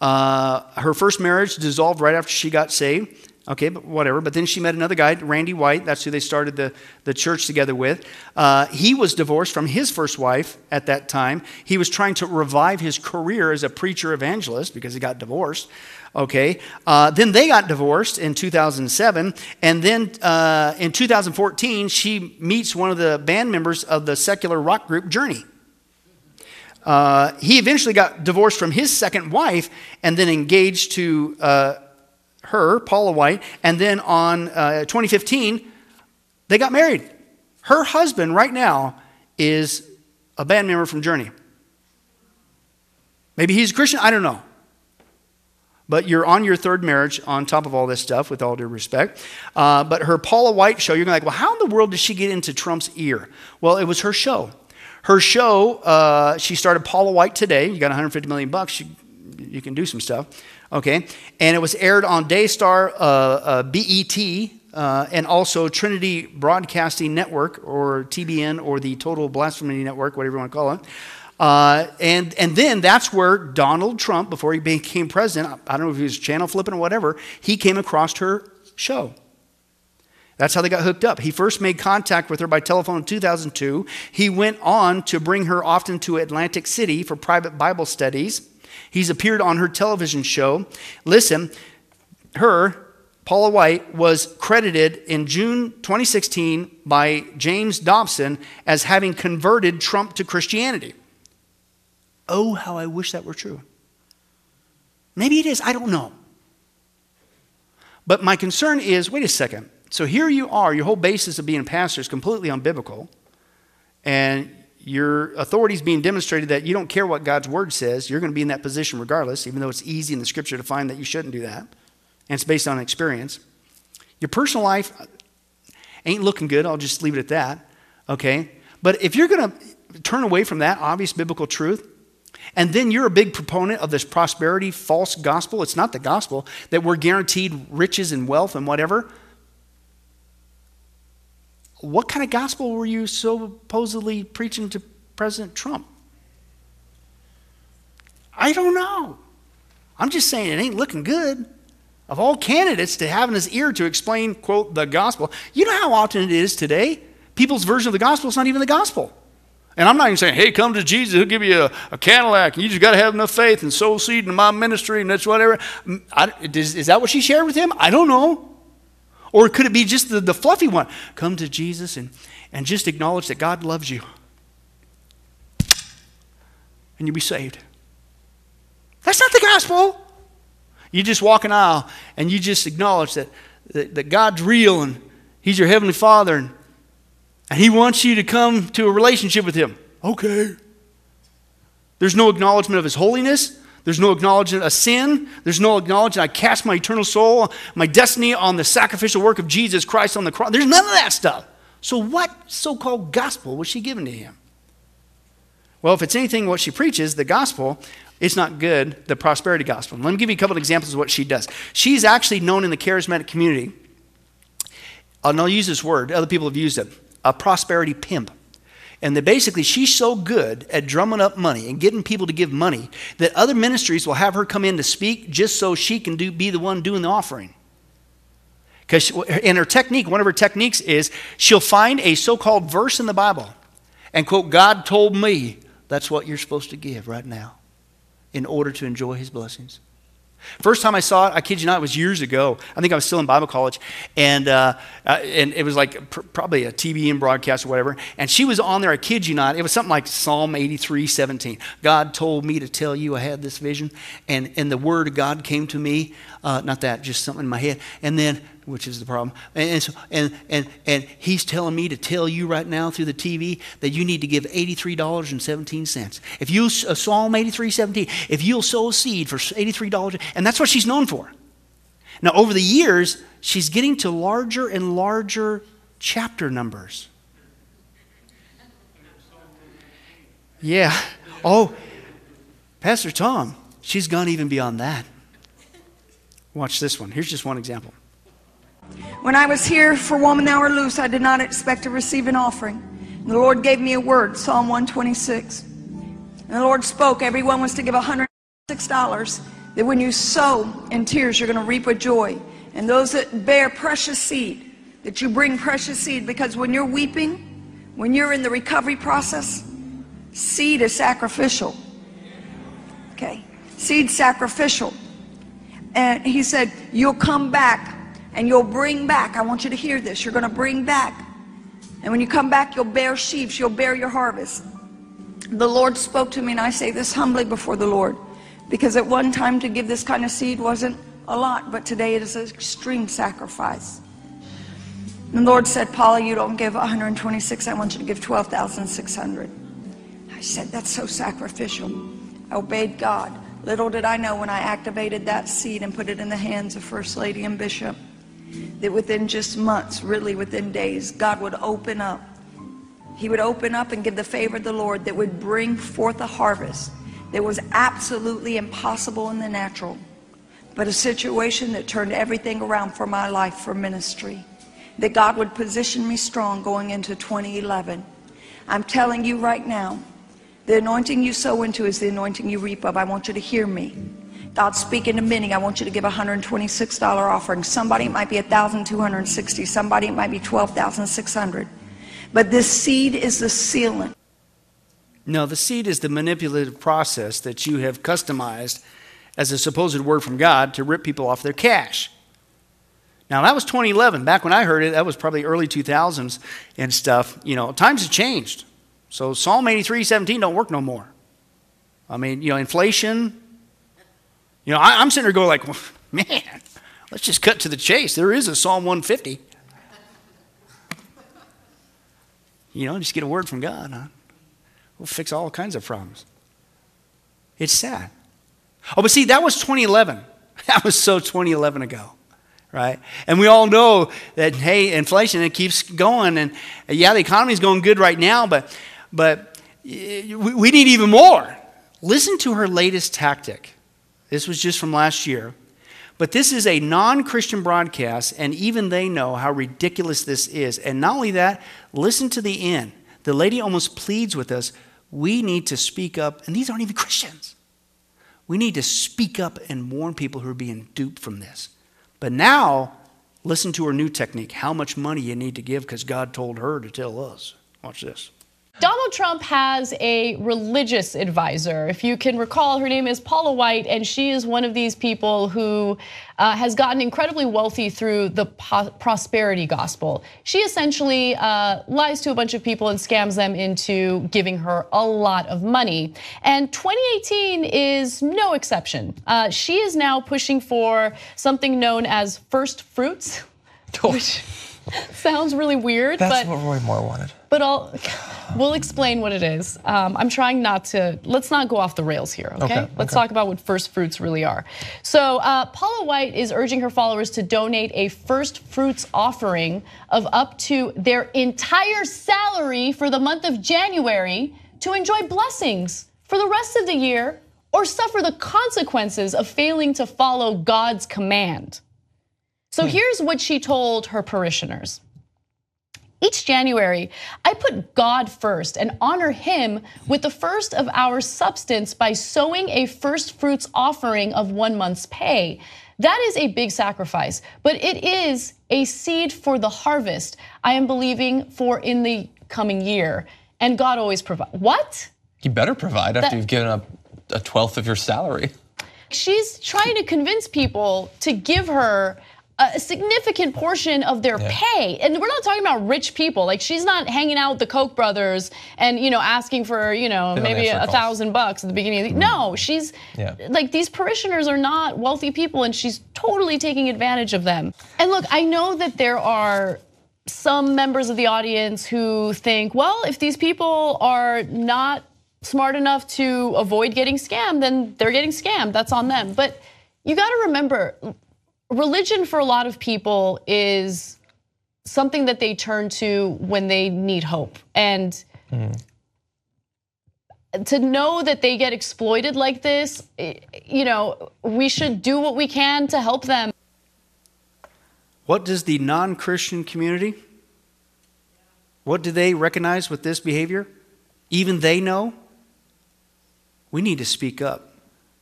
Uh, her first marriage dissolved right after she got saved. Okay, but whatever. But then she met another guy, Randy White. That's who they started the, the church together with. Uh, he was divorced from his first wife at that time. He was trying to revive his career as a preacher evangelist because he got divorced. Okay, uh, then they got divorced in 2007. And then uh, in 2014, she meets one of the band members of the secular rock group Journey. Uh, he eventually got divorced from his second wife and then engaged to uh, her, Paula White, and then on uh, 2015, they got married. Her husband, right now, is a band member from Journey. Maybe he's a Christian, I don't know. But you're on your third marriage on top of all this stuff, with all due respect. Uh, but her Paula White show, you're like, well, how in the world did she get into Trump's ear? Well, it was her show. Her show, uh, she started Paula White today. You got 150 million bucks, you, you can do some stuff okay? And it was aired on Daystar, uh, uh, BET, uh, and also Trinity Broadcasting Network, or TBN, or the Total Blasphemy Network, whatever you want to call it. Uh, and, and then that's where Donald Trump, before he became president, I don't know if he was channel flipping or whatever, he came across her show. That's how they got hooked up. He first made contact with her by telephone in 2002. He went on to bring her often to Atlantic City for private Bible studies. He's appeared on her television show. Listen, her, Paula White, was credited in June 2016 by James Dobson as having converted Trump to Christianity. Oh, how I wish that were true. Maybe it is, I don't know. But my concern is wait a second. So here you are, your whole basis of being a pastor is completely unbiblical, and your authority is being demonstrated that you don't care what God's word says. You're going to be in that position regardless, even though it's easy in the scripture to find that you shouldn't do that. And it's based on experience. Your personal life ain't looking good. I'll just leave it at that. Okay? But if you're going to turn away from that obvious biblical truth, and then you're a big proponent of this prosperity false gospel, it's not the gospel, that we're guaranteed riches and wealth and whatever what kind of gospel were you supposedly preaching to President Trump? I don't know. I'm just saying it ain't looking good. Of all candidates to have in his ear to explain, quote, the gospel, you know how often it is today? People's version of the gospel is not even the gospel. And I'm not even saying, hey, come to Jesus, he'll give you a, a Cadillac, and you just got to have enough faith and sow seed in my ministry, and that's whatever. I, is, is that what she shared with him? I don't know. Or could it be just the, the fluffy one? Come to Jesus and, and just acknowledge that God loves you. And you'll be saved. That's not the gospel. You just walk an aisle and you just acknowledge that, that, that God's real and He's your Heavenly Father and, and He wants you to come to a relationship with Him. Okay. There's no acknowledgement of His holiness. There's no acknowledgement of sin. There's no acknowledgement I cast my eternal soul, my destiny on the sacrificial work of Jesus Christ on the cross. There's none of that stuff. So, what so called gospel was she giving to him? Well, if it's anything what she preaches, the gospel, it's not good, the prosperity gospel. Let me give you a couple of examples of what she does. She's actually known in the charismatic community, and I'll use this word, other people have used it, a prosperity pimp. And that basically she's so good at drumming up money and getting people to give money that other ministries will have her come in to speak just so she can do, be the one doing the offering. Because in her technique, one of her techniques is she'll find a so called verse in the Bible and quote, God told me that's what you're supposed to give right now in order to enjoy his blessings. First time I saw it, I kid you not, it was years ago. I think I was still in Bible college, and uh, uh, and it was like pr- probably a TBN broadcast or whatever. And she was on there. I kid you not, it was something like Psalm 83, 17. God told me to tell you I had this vision, and and the word of God came to me. Uh, not that, just something in my head. And then which is the problem. And, and, so, and, and, and he's telling me to tell you right now through the TV that you need to give $83.17. If you, uh, Psalm 83:17, if you'll sow a seed for $83, and that's what she's known for. Now, over the years, she's getting to larger and larger chapter numbers. Yeah. Oh, Pastor Tom, she's gone even beyond that. Watch this one. Here's just one example. When I was here for Woman Thou Art Loose, I did not expect to receive an offering. And the Lord gave me a word, Psalm 126. And the Lord spoke, everyone was to give $106. That when you sow in tears, you're going to reap with joy. And those that bear precious seed, that you bring precious seed, because when you're weeping, when you're in the recovery process, seed is sacrificial. Okay? Seed sacrificial. And he said, You'll come back and you'll bring back. I want you to hear this. You're going to bring back. And when you come back, you'll bear sheaves, you'll bear your harvest. The Lord spoke to me, and I say this humbly before the Lord, because at one time to give this kind of seed wasn't a lot, but today it is an extreme sacrifice. The Lord said, Paula, you don't give 126, I want you to give 12,600. I said, that's so sacrificial. I obeyed God. Little did I know when I activated that seed and put it in the hands of First Lady and Bishop that within just months, really within days, God would open up. He would open up and give the favor of the Lord that would bring forth a harvest that was absolutely impossible in the natural, but a situation that turned everything around for my life for ministry. That God would position me strong going into 2011. I'm telling you right now, the anointing you sow into is the anointing you reap of. I want you to hear me. God's speaking to many. I want you to give a $126 offering. Somebody it might be 1260 Somebody it might be 12600 But this seed is the sealant. No, the seed is the manipulative process that you have customized as a supposed word from God to rip people off their cash. Now, that was 2011. Back when I heard it, that was probably early 2000s and stuff. You know, times have changed. So Psalm 83, 17 don't work no more. I mean, you know, inflation, you know, I, am sitting there going like, man, let's just cut to the chase. There is a Psalm 150. You know, just get a word from God. Huh? We'll fix all kinds of problems. It's sad. Oh, but see, that was 2011. That was so 2011 ago, right? And we all know that, hey, inflation, it keeps going. And yeah, the economy's going good right now, but, but we need even more. Listen to her latest tactic. This was just from last year. But this is a non Christian broadcast, and even they know how ridiculous this is. And not only that, listen to the end. The lady almost pleads with us we need to speak up, and these aren't even Christians. We need to speak up and warn people who are being duped from this. But now, listen to her new technique how much money you need to give because God told her to tell us. Watch this. Donald Trump has a religious advisor. If you can recall, her name is Paula White, and she is one of these people who uh, has gotten incredibly wealthy through the prosperity gospel. She essentially uh, lies to a bunch of people and scams them into giving her a lot of money. And 2018 is no exception. Uh, she is now pushing for something known as first fruits, which sounds really weird. That's but, what Roy Moore wanted. But I'll, we'll explain what it is. Um, I'm trying not to, let's not go off the rails here, okay? Okay, let's okay. talk about what first fruits really are. So, uh, Paula White is urging her followers to donate a first fruits offering of up to their entire salary for the month of January to enjoy blessings for the rest of the year or suffer the consequences of failing to follow God's command. So here's what she told her parishioners. Each January, I put God first and honor Him with the first of our substance by sowing a first fruits offering of one month's pay. That is a big sacrifice, but it is a seed for the harvest I am believing for in the coming year. And God always provides. What? You better provide after you've given up a twelfth of your salary. She's trying to convince people to give her a significant portion of their Yeah. pay. And we're not talking about rich people. Like she's not hanging out with the Koch brothers and you know asking for, you know, maybe a calls. thousand bucks at the beginning of the No, she's Yeah. like these parishioners are not wealthy people and she's totally taking advantage of them. And look, I know that there are some members of the audience who think, well, if these people are not smart enough to avoid getting scammed, then they're getting scammed. That's on them. But you got to remember, religion for a lot of people is something that they turn to when they need hope. And to know that they get exploited like this, eh, you know, we should do what we can to help them. What does the non Christian community, what do they recognize with this behavior? Even they know? We need to speak up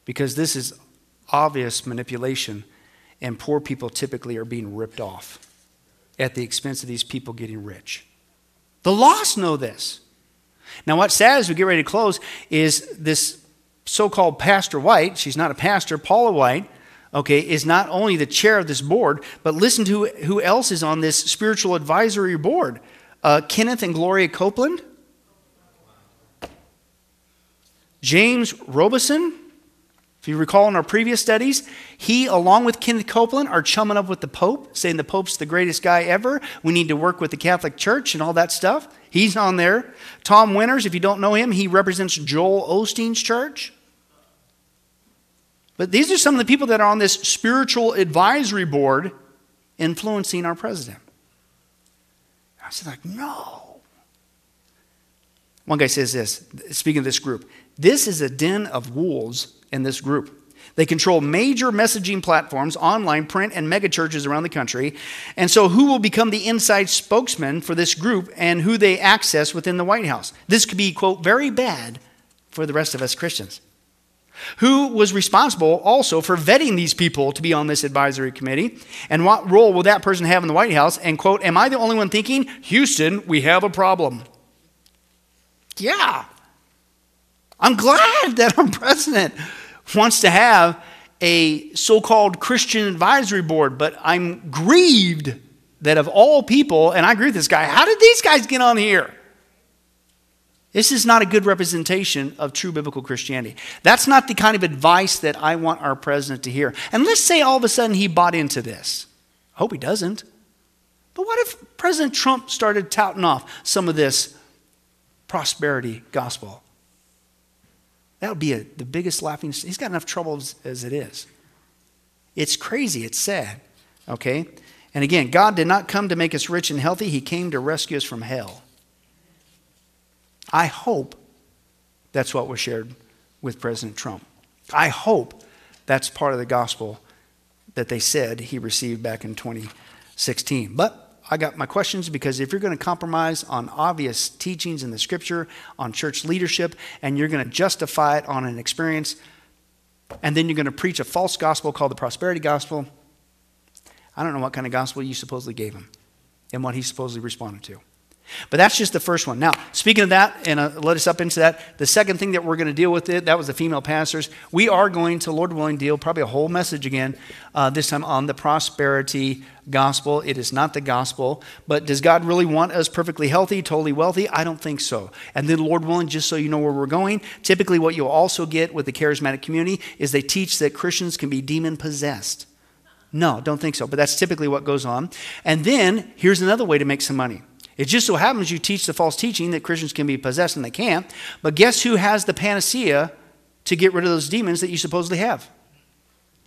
because this is obvious manipulation, and poor people typically are being ripped off at the expense of these people getting rich. The lost know this. Now, what's sad as we get ready to close is this so called Pastor White, she's not a pastor, Paula White, okay, is not only the chair of this board, but listen to who else is on this spiritual advisory board uh, Kenneth and Gloria Copeland, James Robison. If you recall in our previous studies, he, along with Kenneth Copeland, are chumming up with the Pope, saying the Pope's the greatest guy ever. We need to work with the Catholic Church and all that stuff. He's on there. Tom Winters, if you don't know him, he represents Joel Osteen's church. But these are some of the people that are on this spiritual advisory board influencing our president. I was like, no. One guy says this, speaking of this group, this is a den of wolves in this group. They control major messaging platforms, online, print, and mega churches around the country. And so, who will become the inside spokesman for this group and who they access within the White House? This could be, quote, very bad for the rest of us Christians. Who was responsible also for vetting these people to be on this advisory committee? And what role will that person have in the White House? And, quote, am I the only one thinking, Houston, we have a problem? Yeah. I'm glad that I'm president wants to have a so called Christian advisory board, but I'm grieved that of all people, and I agree with this guy, how did these guys get on here? This is not a good representation of true biblical Christianity. That's not the kind of advice that I want our president to hear. And let's say all of a sudden he bought into this. I hope he doesn't. But what if President Trump started touting off some of this prosperity gospel? That would be a, the biggest laughing. He's got enough trouble as, as it is. It's crazy. It's sad. Okay? And again, God did not come to make us rich and healthy, He came to rescue us from hell. I hope that's what was shared with President Trump. I hope that's part of the gospel that they said he received back in 2016. But I got my questions because if you're going to compromise on obvious teachings in the scripture, on church leadership, and you're going to justify it on an experience, and then you're going to preach a false gospel called the prosperity gospel, I don't know what kind of gospel you supposedly gave him and what he supposedly responded to. But that's just the first one. Now, speaking of that, and uh, let us up into that, the second thing that we're going to deal with it, that was the female pastors. We are going to, Lord willing, deal probably a whole message again, uh, this time on the prosperity gospel. It is not the gospel, but does God really want us perfectly healthy, totally wealthy? I don't think so. And then, Lord willing, just so you know where we're going, typically what you'll also get with the charismatic community is they teach that Christians can be demon possessed. No, don't think so, but that's typically what goes on. And then, here's another way to make some money. It just so happens you teach the false teaching that Christians can be possessed and they can't. But guess who has the panacea to get rid of those demons that you supposedly have?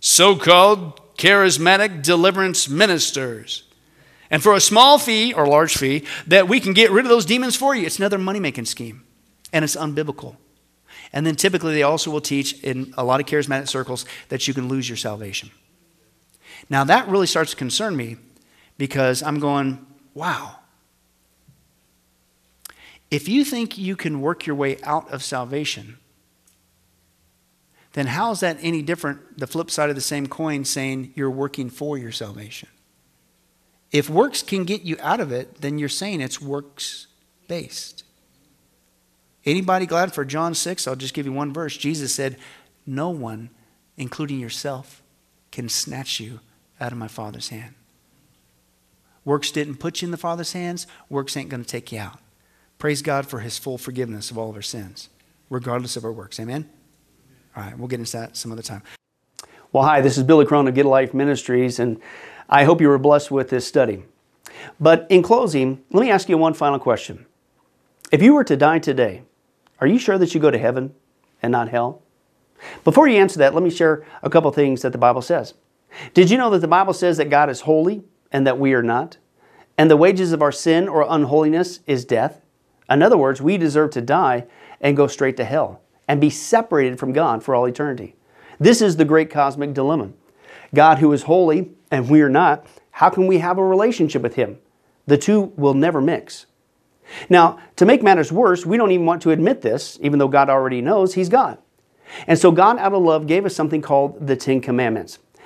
So called charismatic deliverance ministers. And for a small fee or large fee, that we can get rid of those demons for you. It's another money making scheme. and it's unbiblical. And then typically they also will teach in a lot of charismatic circles that you can lose your salvation. Now that really starts to concern me because I'm going, wow. If you think you can work your way out of salvation, then how is that any different, the flip side of the same coin, saying you're working for your salvation? If works can get you out of it, then you're saying it's works based. Anybody glad for John 6? I'll just give you one verse. Jesus said, No one, including yourself, can snatch you out of my Father's hand. Works didn't put you in the Father's hands, works ain't going to take you out. Praise God for his full forgiveness of all of our sins, regardless of our works. Amen? All right, we'll get into that some other time. Well, hi, this is Billy Crone of Get Life Ministries, and I hope you were blessed with this study. But in closing, let me ask you one final question. If you were to die today, are you sure that you go to heaven and not hell? Before you answer that, let me share a couple things that the Bible says. Did you know that the Bible says that God is holy and that we are not? And the wages of our sin or unholiness is death? In other words, we deserve to die and go straight to hell and be separated from God for all eternity. This is the great cosmic dilemma. God, who is holy and we are not, how can we have a relationship with Him? The two will never mix. Now, to make matters worse, we don't even want to admit this, even though God already knows He's God. And so, God, out of love, gave us something called the Ten Commandments.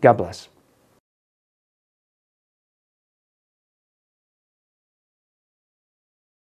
God bless.